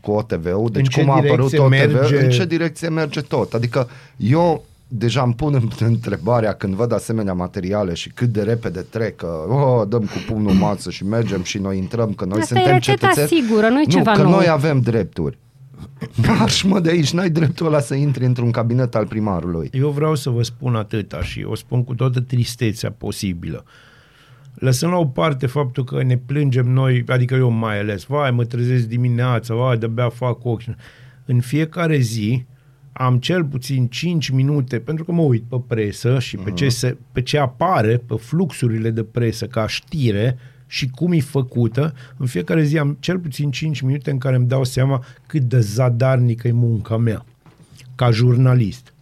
cu OTV-ul, deci ce cum a apărut direcție OTV, merge- în ce direcție merge tot. Adică eu deja îmi pun în- întrebarea când văd asemenea materiale și cât de repede trec, că oh, dăm cu pumnul în masă și mergem și noi intrăm, că noi Asta suntem e rețeta cetățeni. sigură, nu e nu, ceva că nou. noi avem drepturi. Marș mă de aici, n-ai dreptul ăla să intri într-un cabinet al primarului. Eu vreau să vă spun atâta și o spun cu toată tristețea posibilă. Lăsăm la o parte faptul că ne plângem noi, adică eu mai ales, vai, mă trezesc dimineața, vai, de-abia fac ochi. În fiecare zi am cel puțin 5 minute, pentru că mă uit pe presă și pe, ce, se, pe ce apare, pe fluxurile de presă ca știre și cum e făcută, în fiecare zi am cel puțin 5 minute în care îmi dau seama cât de zadarnică e munca mea ca jurnalist.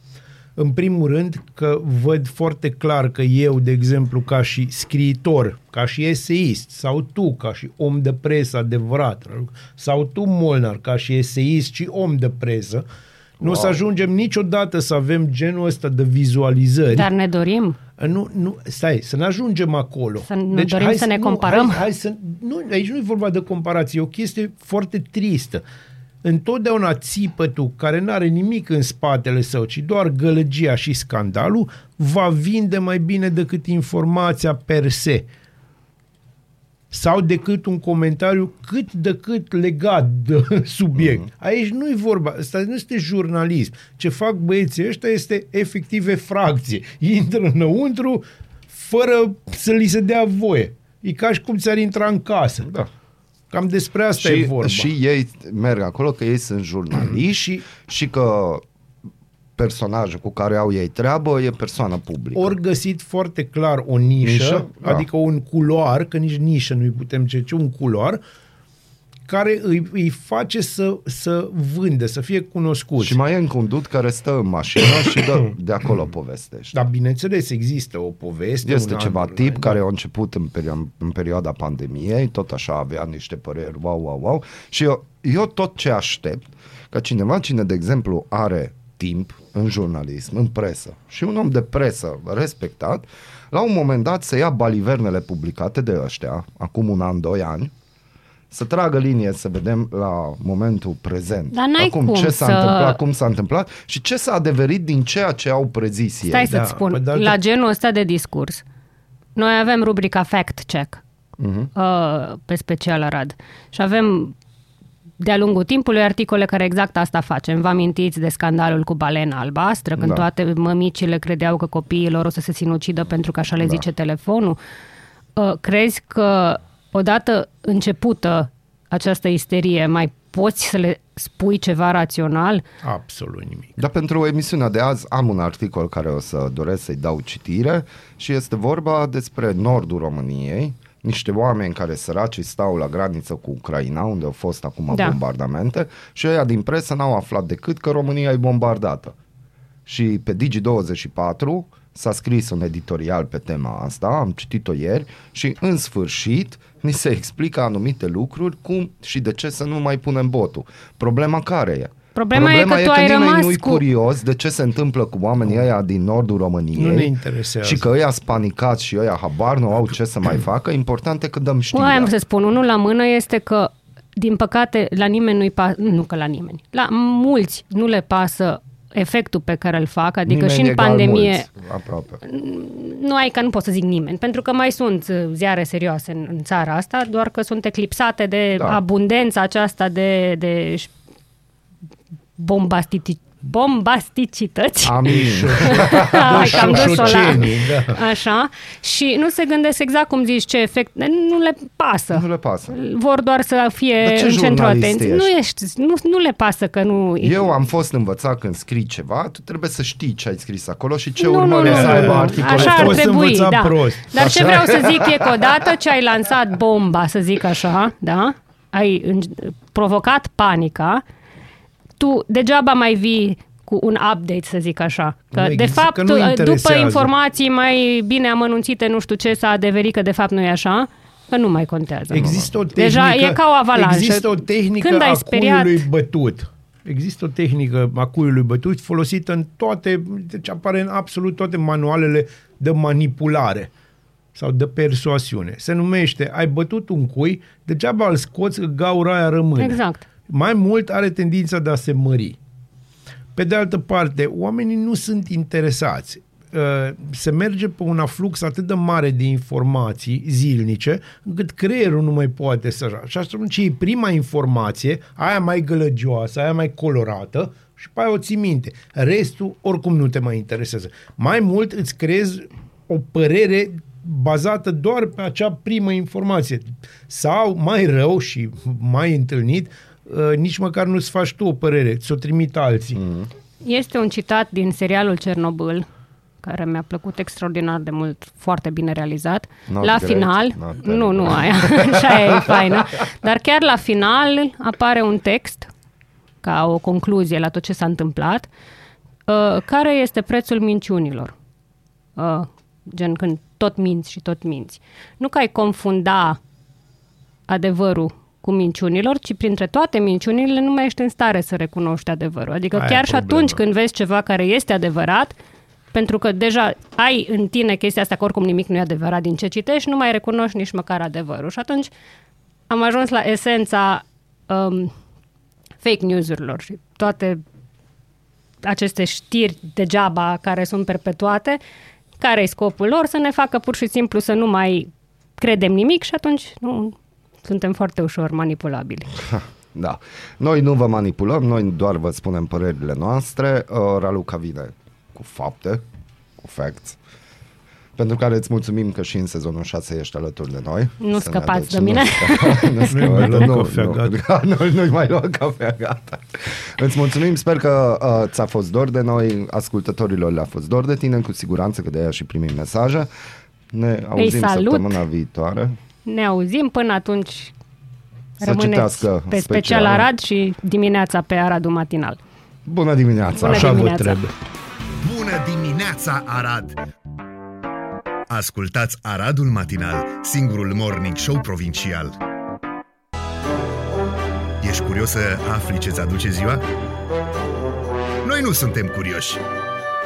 În primul rând că văd foarte clar că eu, de exemplu, ca și scriitor, ca și eseist, sau tu, ca și om de presă adevărat, sau tu, Molnar, ca și eseist și om de presă, nu o să ajungem niciodată să avem genul ăsta de vizualizări. Dar ne dorim. Nu, nu, stai, să ne ajungem acolo. Să ne dorim să ne nu, comparăm? Hai, hai să, nu, aici nu e vorba de comparație, e o chestie foarte tristă. Întotdeauna țipătul, care nu are nimic în spatele său, ci doar gălăgia și scandalul, va vinde mai bine decât informația per se sau decât un comentariu cât de cât legat de subiect. Mhm. Aici nu e vorba, asta nu este jurnalism. Ce fac băieții ăștia este efectiv efracție. Intră înăuntru fără să li se dea voie. E ca și cum ți-ar intra în casă. Da. Cam despre asta și, e vorba. și ei merg acolo că ei sunt jurnaliști și, și că personajul cu care au ei treabă e persoană publică. ori găsit foarte clar o nișă, Nișă? Da. adică un culoar, că nici nișă nu-i putem zice, un culoar, care îi, îi face să, să vândă, să fie cunoscut. Și mai e încă un dud care stă în mașină și dă, de acolo povestește. Dar bineînțeles, există o poveste. Este un ceva underline, tip care a început în, perio- în perioada pandemiei, tot așa avea niște păreri, wow, wow, wow. Și eu, eu tot ce aștept, ca cineva cine, de exemplu, are timp în jurnalism, în presă, și un om de presă respectat, la un moment dat să ia balivernele publicate de ăștia, acum un an, doi ani, să tragă linie să vedem la momentul prezent. Dar n-ai acum cum ce s-a să- întâmplat, cum s-a întâmplat și ce s-a adeverit din ceea ce au prezis ei. Stai Da, să-ți spun, pe de altă- la genul ăsta de discurs, noi avem rubrica Fact Check Mhm. uh, pe special Arad și avem de-a lungul timpului articole care exact asta facem. Vă amintiți de scandalul cu balena albastră, când Da. toate mămicile credeau că copiilor o să se sinucidă pentru că așa le Da. zice telefonul? Uh, crezi că odată începută această isterie, mai poți să le spui ceva rațional? Absolut nimic. Dar pentru emisiunea de azi am un articol care o să doresc să-i dau citire și este vorba despre nordul României, niște oameni care săraci stau la graniță cu Ucraina, unde au fost acum Da. bombardamente și ăia din presă n-au aflat decât că România e bombardată. Și pe Digi24 s-a scris un editorial pe tema asta, am citit-o ieri și în sfârșit ni se explică anumite lucruri cum și de ce să nu mai punem botul. Problema care e? Problema e că tu ai nimeni rămas nu-i cu- curios de ce se întâmplă cu oamenii ăia din nordul României. Nu ne interesează. Și că ăia spanicați și ăia habar nu au ce să mai facă. Important e că dăm Aia știrea. am să spun, unul la mână este că, din păcate, la nimeni nu-i pasă, nu că la nimeni, la mulți nu le pasă efectul pe care îl fac, adică Nimeni și în egal pandemie, mulți, aproape. nu ai că nu pot să zic nimeni, pentru că mai sunt uh, ziare serioase în, în țara asta, doar că sunt eclipsate de Da. da. abundența aceasta de, de ș- bombastici, bombasticități. Amin. Hai că am dus-o la... șoșocenii, da. Așa. Și nu se gândesc exact cum zici ce efect. Nu le pasă. nu le pasă. Vor doar să Dar fie ce în centru jurnalist atenției. ești? Nu ești, nu, nu le pasă că nu... Eu am fost învățat când scrii ceva, tu trebuie să știi ce ai scris acolo și ce nu, nu, urmări nu, să nu, aibă nu. articolul. Așa ar Fost trebui, învățat da. prost. Dar ce vreau să zic e că odată ce ai lansat bomba, să zic așa, da? Ai în- provocat panica, tu degeaba mai vii cu un update, să zic așa. Că, Nu de există- fapt, că nu după interesează. informații mai bine amănunțite, nu știu ce, s-a adeverit că de fapt nu e așa, că nu mai contează. Există o tehnică, Deja e ca o avalanșă. Există o tehnică Când ai a speriat- cuiului bătut. Există o tehnică a cuiului bătut folosită în toate, deci apare în absolut toate manualele de manipulare sau de persoasiune. Se numește, ai bătut un cui, degeaba îl scoți, că gaura aia rămâne. Exact. Mai mult are tendința de a se mări. Pe de altă parte, oamenii nu sunt interesați. Uh, Se merge pe un aflux atât de mare de informații zilnice, încât creierul nu mai poate să... Și atunci e prima informație, aia mai gălăgioasă, aia mai colorată, și pe aia o ții minte. Restul, oricum, nu te mai interesează. Mai mult îți creezi o părere bazată doar pe acea primă informație. Sau, mai rău și mai întâlnit, uh, nici măcar nu-ți faci tu o părere, ți-o trimit alții. Mm. Este un citat din serialul Cernobâl, care mi-a plăcut extraordinar de mult, foarte bine realizat. Not la great, final, not nu, nu terrible. aia, așa e faină, dar chiar la final apare un text, ca o concluzie la tot ce s-a întâmplat, uh, care este prețul minciunilor. Uh, gen când tot minți și tot minți. Nu că ai confunda adevărul cu minciunilor, ci printre toate minciunile nu mai ești în stare să recunoști adevărul. Adică Aia e chiar și problema. atunci când vezi ceva care este adevărat, pentru că deja ai în tine chestia asta că oricum nimic nu e adevărat din ce citești, nu mai recunoști nici măcar adevărul. Și atunci am ajuns la esența um, fake news-urilor și toate aceste știri degeaba care sunt perpetuate, care e scopul lor? Să ne facă pur și simplu să nu mai credem nimic și atunci nu, suntem foarte ușor manipulabili. Da. Noi nu vă manipulăm, noi doar vă spunem părerile noastre. Uh, Raluca vine cu fapte, cu facts, pentru care îți mulțumim că și în sezonul 6 ești alături de noi. Nu Să ne scăpați aduci- de mine. Nu, scăpați, Nu-i mai luăm nu, cafea nu, gata. nu, nu-i mai luăm cafea gata. Îți mulțumim, sper că uh, ți-a fost dor de noi, ascultătorilor le-a fost dor de tine, cu siguranță că de aia și primim mesaje. Ne auzim salut. săptămâna viitoare. Ne auzim până atunci. Să Rămâneți citească pe special special. Arad și dimineața pe Aradul Matinal. Bună dimineața! Bună Așa vă dimineața. trebuie. Bună dimineața, Arad! Ascultați Aradul Matinal, singurul morning show provincial. Ești curios să afli ce-ți aduce ziua? Noi nu suntem curioși.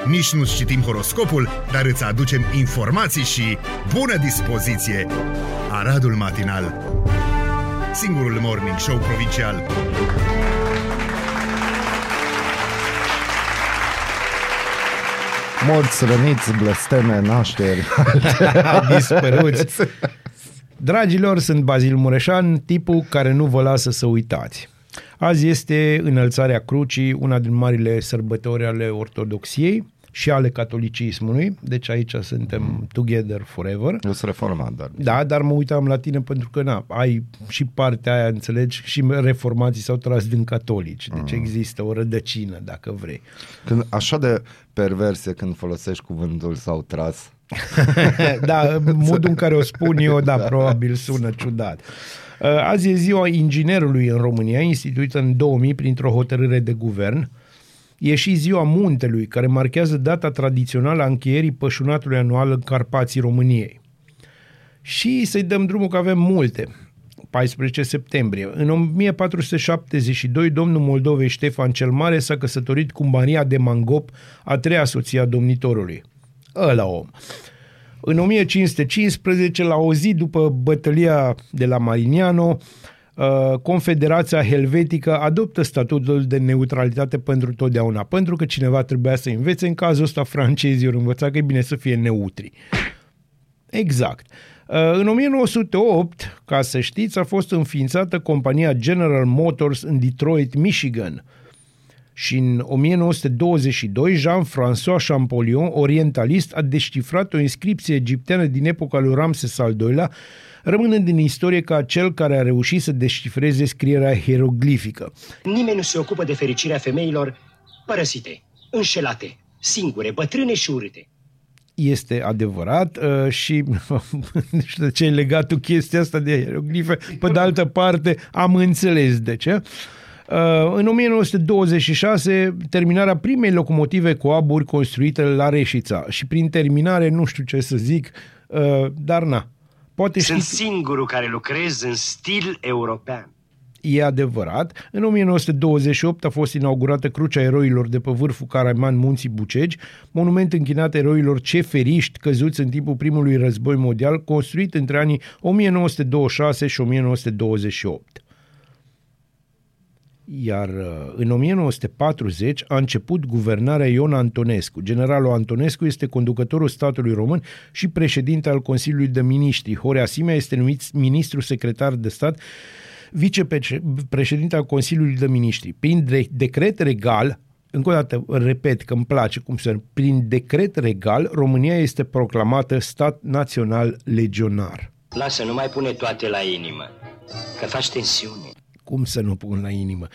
Nici nu citim horoscopul, dar îți aducem informații și bună dispoziție. Aradul Matinal, singurul morning show provincial. Morți, răniți, blesteme, nașteri. dispăruți. Dragilor, sunt Bazil Mureșan, tipul care nu vă lasă să uitați. Azi este înălțarea crucii, una din marile sărbători ale ortodoxiei. Și ale catolicismului, deci aici suntem together forever. Eu sunt reformat, dar... Da, dar mă uitam la tine pentru că na, ai și partea aia, înțelegi, și reformații s-au tras din catolici, deci există o rădăcină, dacă vrei. Când, așa de perverse când folosești cuvântul s-au tras. da, modul în care o spun eu, da, probabil sună ciudat. Uh, Azi e ziua inginerului în România, instituită în 2000 printr-o hotărâre de guvern. E și ziua muntelui, care marchează data tradițională a încheierii pășunatului anual în Carpații României. Și să-i dăm drumul că avem multe. 14 septembrie. În 1472, domnul Moldovei Ștefan cel Mare s-a căsătorit cu Maria de Mangop, a treia soție a domnitorului. Ăla om. În 1515, la o zi după bătălia de la Marignano, uh, Confederația Helvetică adoptă statutul de neutralitate pentru totdeauna, pentru că cineva trebuia să învețe, în cazul ăsta francezii au învățat că e bine să fie neutri. Exact. Uh, În 1908, ca să știți, a fost înființată compania General Motors în Detroit, Michigan. Și în 1922, Jean-François Champollion, orientalist, a descifrat o inscripție egipteană din epoca lui Ramses al II-lea, rămânând în istorie ca cel care a reușit să descifreze scrierea hieroglifică. Nimeni nu se ocupă de fericirea femeilor părăsite, înșelate, singure, bătrâne și urâte. este adevărat uh, și nu știu de ce e legat cu chestia asta de hieroglife. Pe de altă parte, am înțeles de ce. Uh, În 1926, terminarea primei locomotive cu aburi construite la Reșița și prin terminare, nu știu ce să zic, uh, dar na. Poate Sunt știți, singurul care lucrez în stil european. e adevărat. În 1928 a fost inaugurată Crucea Eroilor de pe vârful Caraman Munții Bucegi, monument închinat eroilor ceferiști căzuți în timpul primului război mondial, construit între anii 1926 și 1928. Iar uh, în 1940 a început guvernarea Ion Antonescu. Generalul Antonescu este conducătorul statului român și președinte al Consiliului de Ministri. Horea Simea este numit ministru secretar de stat vicepreședinte al Consiliului de Ministri. Prin de- decret regal, încă o dată repet că îmi place cum se prin decret regal, România este proclamată stat național legionar. Lasă, nu mai pune toate la inimă, că faci tensiune. Cum să nu pun la inimă?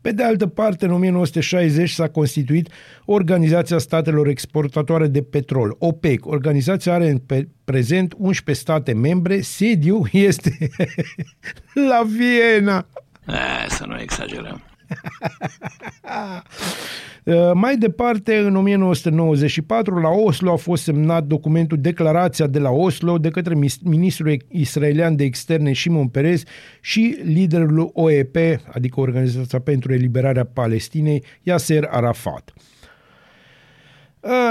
Pe de altă parte, în 1960 s-a constituit Organizația Statelor Exportatoare de Petrol, OPEC. Organizația are în pe prezent 11 state membre, sediu este la Viena. Eh, să nu exagerăm. Uh, Mai departe, în 1994, la Oslo a fost semnat documentul Declarația de la Oslo de către mis- ministrul israelian de externe Shimon Peres și liderul OEP, adică Organizația pentru Eliberarea Palestinei, Yasser Arafat.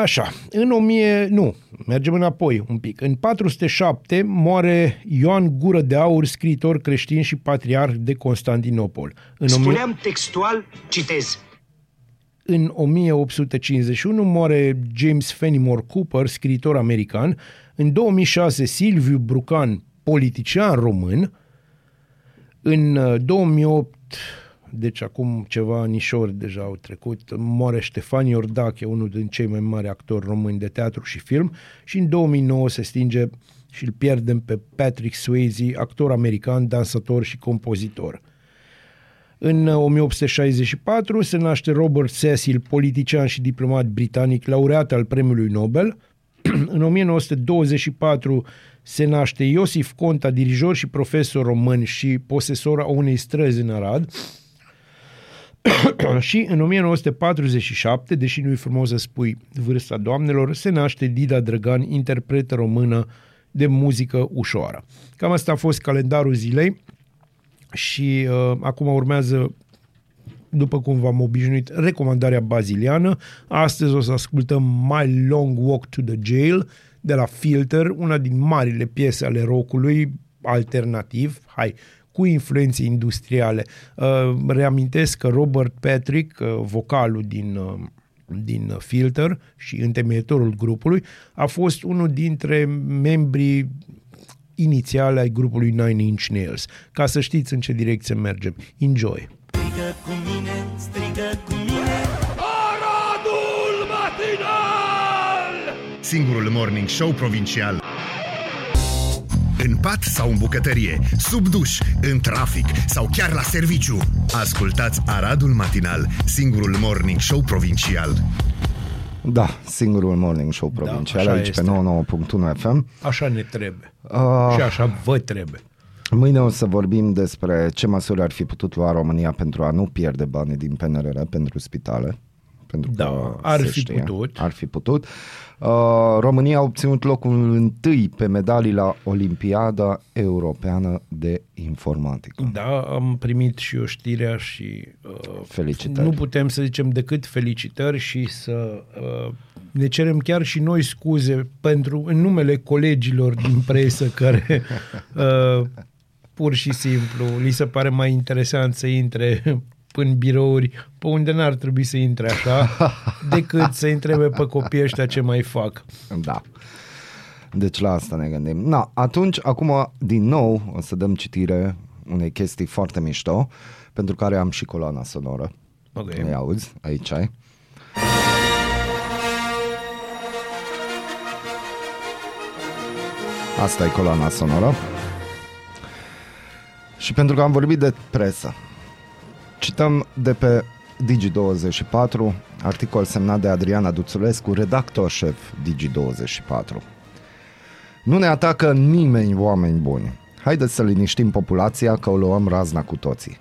Așa, în 1000, nu, mergem înapoi un pic. În 407 moare Ioan Gură de Aur, scriitor creștin și patriarh de Constantinopol. În 1000 Spuneam textual, citez, în 1851 moare James Fenimore Cooper, scriitor american. În 2006 Silviu Brucan, politician român. În uh, 2008, deci acum ceva anișori deja au trecut, moare Ștefan Iordache, unul din cei mai mari actori români de teatru și film. Și în 2009 se stinge și îl pierdem pe Patrick Swayze, actor american, dansator și compozitor. În 1864 se naște Robert Cecil, politician și diplomat britanic, laureat al premiului Nobel. în 1924 se naște Iosif Conta, dirijor și profesor român și posesor a unei străzi în Arad. și în 1947, deși nu e frumos să spui vârsta doamnelor, se naște Dida Drăgan, interpretă română de muzică ușoară. Cam asta a fost calendarul zilei și uh, acum urmează după cum v-am obișnuit, recomandarea baziliană. Astăzi o să ascultăm My Long Walk to the Jail de la Filter, una din marile piese ale rockului alternativ, hai, cu influențe industriale. Uh, reamintesc că Robert Patrick, uh, vocalul din uh, din Filter și întemeietorul grupului, a fost unul dintre membrii inițiale ai grupului Nine Inch Nails. Ca să știți în ce direcție mergem. Enjoy! Strigă cu mine, strigă cu mine Aradul matinal singurul morning show provincial. În pat sau în bucătărie, sub duș, în trafic sau chiar la serviciu. Ascultați Aradul Matinal, singurul morning show provincial. Da, singurul morning show provincial așa aici este. pe 99.1 FM. Așa ne trebuie. Uh, Și așa vă trebuie. Mâine o să vorbim despre ce măsuri ar fi putut lua România pentru a nu pierde banii din PNRR pentru spitale. Pentru Da, că ar se fi știe, putut. Ar fi putut. Uh, România a obținut locul întâi pe medalii la Olimpiada Europeană de Informatică. Da, am primit și eu știrea și uh, Felicitări. nu putem să zicem decât felicitări și să uh, ne cerem chiar și noi scuze pentru în numele colegilor din presă care uh, pur și simplu li se pare mai interesant să intre în birouri pe unde n-ar trebui să intre așa decât să întrebe pe copiii ăștia ce mai fac. Da. Deci la asta ne gândim. Na, atunci, acum, din nou, o să dăm citire unei chestii foarte mișto, pentru care am și coloana sonoră. Ok. Îi auzi? Aici ai. Asta e coloana sonoră. Și pentru că am vorbit de presă, cităm de pe Digi24, articol semnat de Adriana Duțulescu, redactor șef Digi24. Nu ne atacă nimeni oameni buni. Haideți să liniștim populația că o luăm razna cu toții.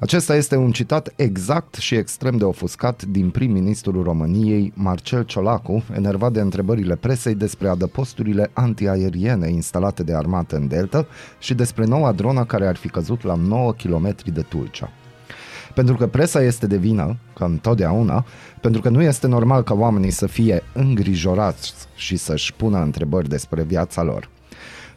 Acesta este un citat exact și extrem de ofuscat din prim-ministrul României, Marcel Ciolacu, enervat de întrebările presei despre adăposturile antiaeriene instalate de armată în Delta și despre noua dronă care ar fi căzut la 9 km de Tulcea. Pentru că presa este de vină, ca întotdeauna, pentru că nu este normal ca oamenii să fie îngrijorați și să-și pună întrebări despre viața lor.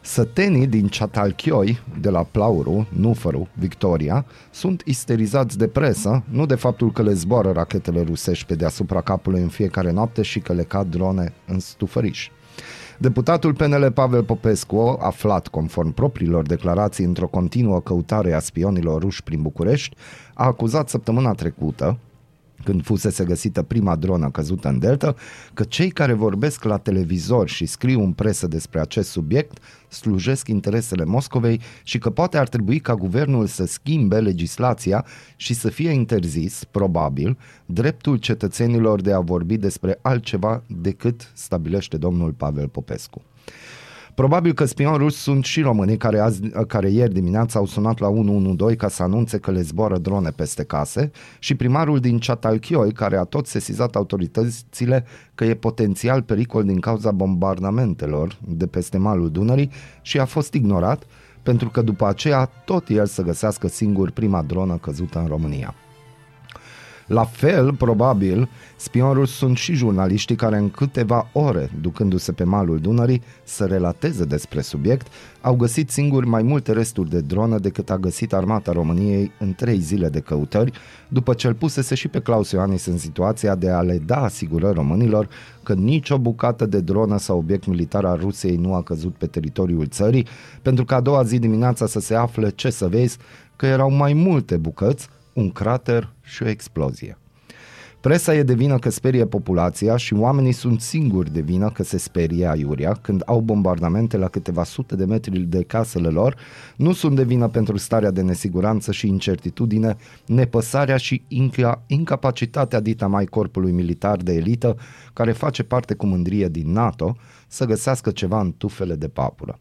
Sătenii din Ceatalchioi, de la Plauru, Nufăru, Victoria, sunt isterizați de presă, nu de faptul că le zboară rachetele rusești pe deasupra capului în fiecare noapte și că le cad drone în stufăriș. Deputatul PNL Pavel Popescu, aflat conform propriilor declarații într-o continuă căutare a spionilor ruși prin București, a acuzat săptămâna trecută, când fusese găsită prima dronă căzută în Delta, că cei care vorbesc la televizor și scriu în presă despre acest subiect slujesc interesele Moscovei și că poate ar trebui ca guvernul să schimbe legislația și să fie interzis, probabil, dreptul cetățenilor de a vorbi despre altceva decât stabilește domnul Pavel Popescu. Probabil că spioni ruși sunt și românii care, azi, care ieri dimineața au sunat la 112 ca să anunțe că le zboară drone peste case și primarul din Ceatalchioi care a tot sesizat autoritățile că e potențial pericol din cauza bombardamentelor de peste malul Dunării și a fost ignorat pentru că după aceea tot el să găsească singur prima dronă căzută în România. La fel, probabil, spionul sunt și jurnaliștii care în câteva ore, ducându-se pe malul Dunării, să relateze despre subiect, au găsit singuri mai multe resturi de dronă decât a găsit armata României în trei zile de căutări, după ce îl pusese și pe Claus Ioanis în situația de a le da asigurări românilor că nicio bucată de dronă sau obiect militar al Rusiei nu a căzut pe teritoriul țării, pentru că a doua zi dimineața să se afle, ce să vezi, că erau mai multe bucăți, un crater și o explozie. Presa e de vină că sperie populația și oamenii sunt singuri de vină că se sperie aiurea când au bombardamente la câteva sute de metri de casele lor, nu sunt de vină pentru starea de nesiguranță și incertitudine, nepăsarea și inca- incapacitatea dita mai corpului militar de elită, care face parte cu mândrie din NATO, să găsească ceva în tufele de papură.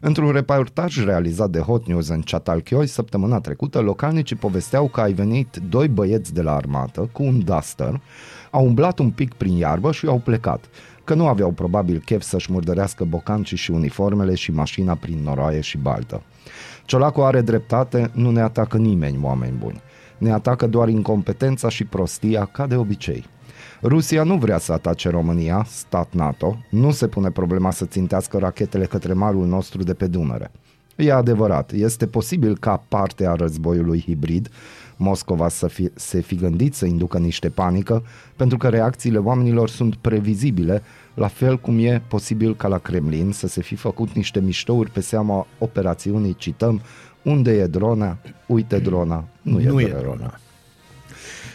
Într-un reportaj realizat de Hot News în Ceatalchioi săptămâna trecută, localnicii povesteau că ai venit doi băieți de la armată cu un duster, au umblat un pic prin iarbă și au plecat, că nu aveau probabil chef să-și murdărească bocancii și uniformele și mașina prin noroaie și baltă. Ciolacu are dreptate, nu ne atacă nimeni, oameni buni. Ne atacă doar incompetența și prostia, ca de obicei. Rusia nu vrea să atace România, stat NATO, nu se pune problema să țintească rachetele către malul nostru de pe Dunăre. E adevărat, este posibil ca parte a războiului hibrid Moscova să fi, se fi gândit să inducă niște panică, pentru că reacțiile oamenilor sunt previzibile, la fel cum e posibil ca la Kremlin să se fi făcut niște miștouri pe seama operațiunii, cităm, unde e drona, uite drona, nu, Nu e e drona.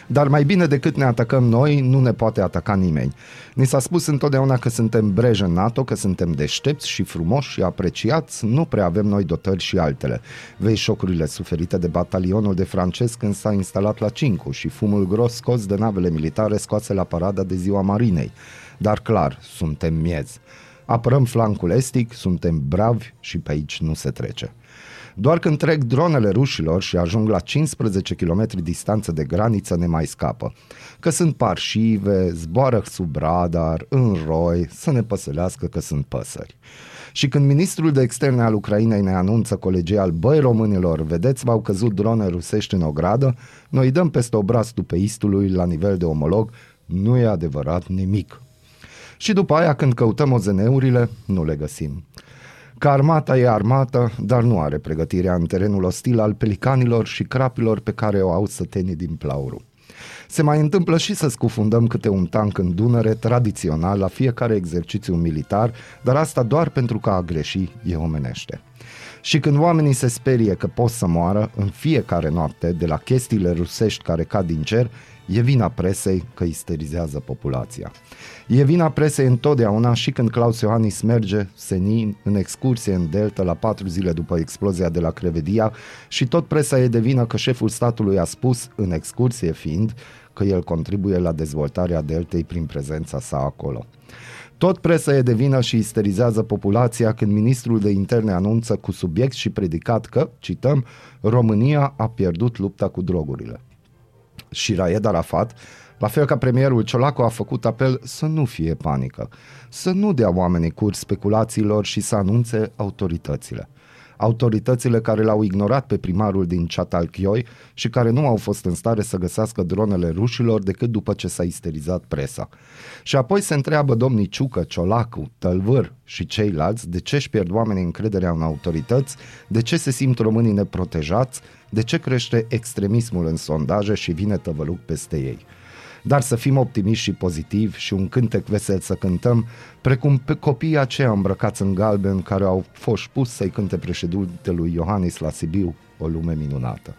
Drona. Dar mai bine decât ne atacăm noi, nu ne poate ataca nimeni. Ni s-a spus întotdeauna că suntem breje în NATO, că suntem deștepți și frumoși și apreciați, nu prea avem noi dotări și altele. Vei șocurile suferite de batalionul de francez când s-a instalat la Cincu și fumul gros scos de navele militare scoase la parada de ziua marinei. Dar clar, suntem miezi. Apărăm flancul estic, suntem bravi și pe aici nu se trece. Doar când trec dronele rușilor și ajung la 15 km distanță de graniță ne mai scapă. Că sunt parșive, zboară sub radar, în roi, să ne păsălească că sunt păsări. Și când ministrul de externe al Ucrainei ne anunță colegial, băi românilor, vedeți, v-au căzut drone rusești în ogradă, noi dăm peste obraz istului la nivel de omolog, nu e adevărat nimic. Și după aia, când căutăm OZN-urile, nu le găsim. Că armata e armată, dar nu are pregătirea în terenul ostil al pelicanilor și crapilor pe care o au sătenii din Plauru. Se mai întâmplă și să scufundăm câte un tank în Dunăre tradițional la fiecare exercițiu militar, dar asta doar pentru că a greși e omenește. Și când oamenii se sperie că pot să moară în fiecare noapte de la chestiile rusești care cad din cer, e vina presei că isterizează populația. E vina presei întotdeauna și când Claus Iohannis merge senin în excursie în Delta la patru zile după explozia de la Crevedia și tot presa e de vină că șeful statului a spus, în excursie fiind, că el contribuie la dezvoltarea Deltei prin prezența sa acolo. Tot presa e de vină și isterizează populația când ministrul de interne anunță cu subiect și predicat că, cităm, România a pierdut lupta cu drogurile. Și Raed Arafat, la fel ca premierul Ciolacu a făcut apel să nu fie panică, să nu dea oamenii curs speculațiilor și să anunțe autoritățile. Autoritățile care l-au ignorat pe primarul din Chatalchioi și care nu au fost în stare să găsească dronele rușilor decât după ce s-a isterizat presa. Și apoi se întreabă domnii Ciucă, Ciolacu, Tălvâr și ceilalți de ce își pierd oamenii încrederea în autorități, de ce se simt românii neprotejați, de ce crește extremismul în sondaje și vine tăvăluc peste ei dar să fim optimiști și pozitivi și un cântec vesel să cântăm, precum pe copiii aceia îmbrăcați în galben care au fost pus să-i cânte președintelui Iohannis la Sibiu, o lume minunată.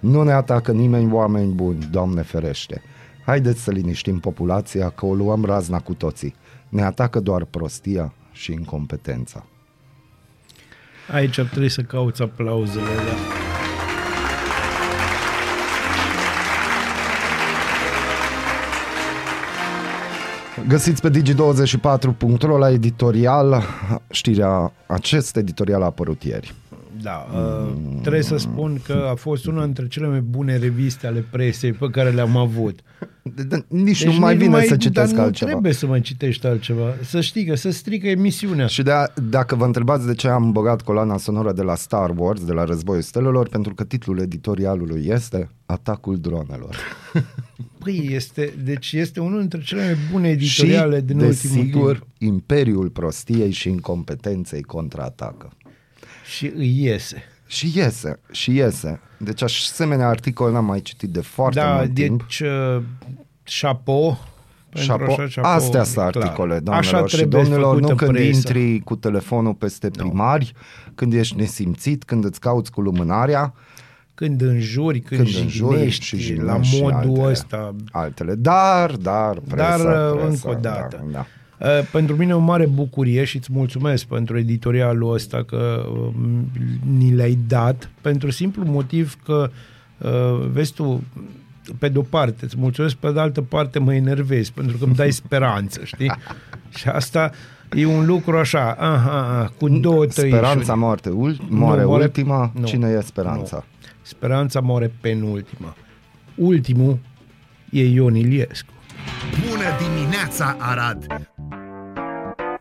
Nu ne atacă nimeni oameni buni, Doamne ferește. Haideți să liniștim populația că o luăm razna cu toții. Ne atacă doar prostia și incompetența. Aici ar trebui să cauți aplauzele, da. Găsiți pe digi24.ro la editorial știrea, acest editorial a apărut ieri. Da, uh, trebuie să spun că a fost una dintre cele mai bune reviste ale presei pe care le-am avut. De, de, nici deci nu mai vine să citesc dar altceva. nu trebuie să mai citești altceva. Să știi că să strică emisiunea. Și de a, dacă vă întrebați de ce am băgat coloana sonoră de la Star Wars, de la Războiul Stelelor, pentru că titlul editorialului este Atacul dronelor. Păi, este, deci este unul dintre cele mai bune editoriale și, din ultimul desigur, timp. Imperiul prostiei și incompetenței contraatacă. Și îi iese. Și iese, și iese. Deci asemenea articol n-am mai citit de foarte da, mult timp. deci uh, chapeau. pentru Șapo, așa, chapeau, astea sunt clar. articole, doamnelor Așa și trebuie domnilor, făcută nu când presa. intri cu telefonul peste primari, când ești nesimțit, când îți cauți cu lumânarea, Când înjuri, când, când când înjuri jignești, și la jignești și modul altele. ăsta. altele. Dar, dar, presa, Dar, uh, presa, încă o dată. Da, da. Uh, Pentru mine e o mare bucurie și îți mulțumesc pentru editorialul ăsta că um, ni l-ai dat, pentru simplu motiv că, uh, vezi tu, pe de-o parte îți mulțumesc, pe de altă parte mă enervezi, pentru că îmi dai speranță, știi? Și asta e un lucru așa, aha, aha, cu două tăișuri. Speranța moarte, ul- moare Nu, moare- ultima, nu. cine e speranța? Speranța moare penultima. Ultimul e Ion Iliescu. Bună dimineața, Arad!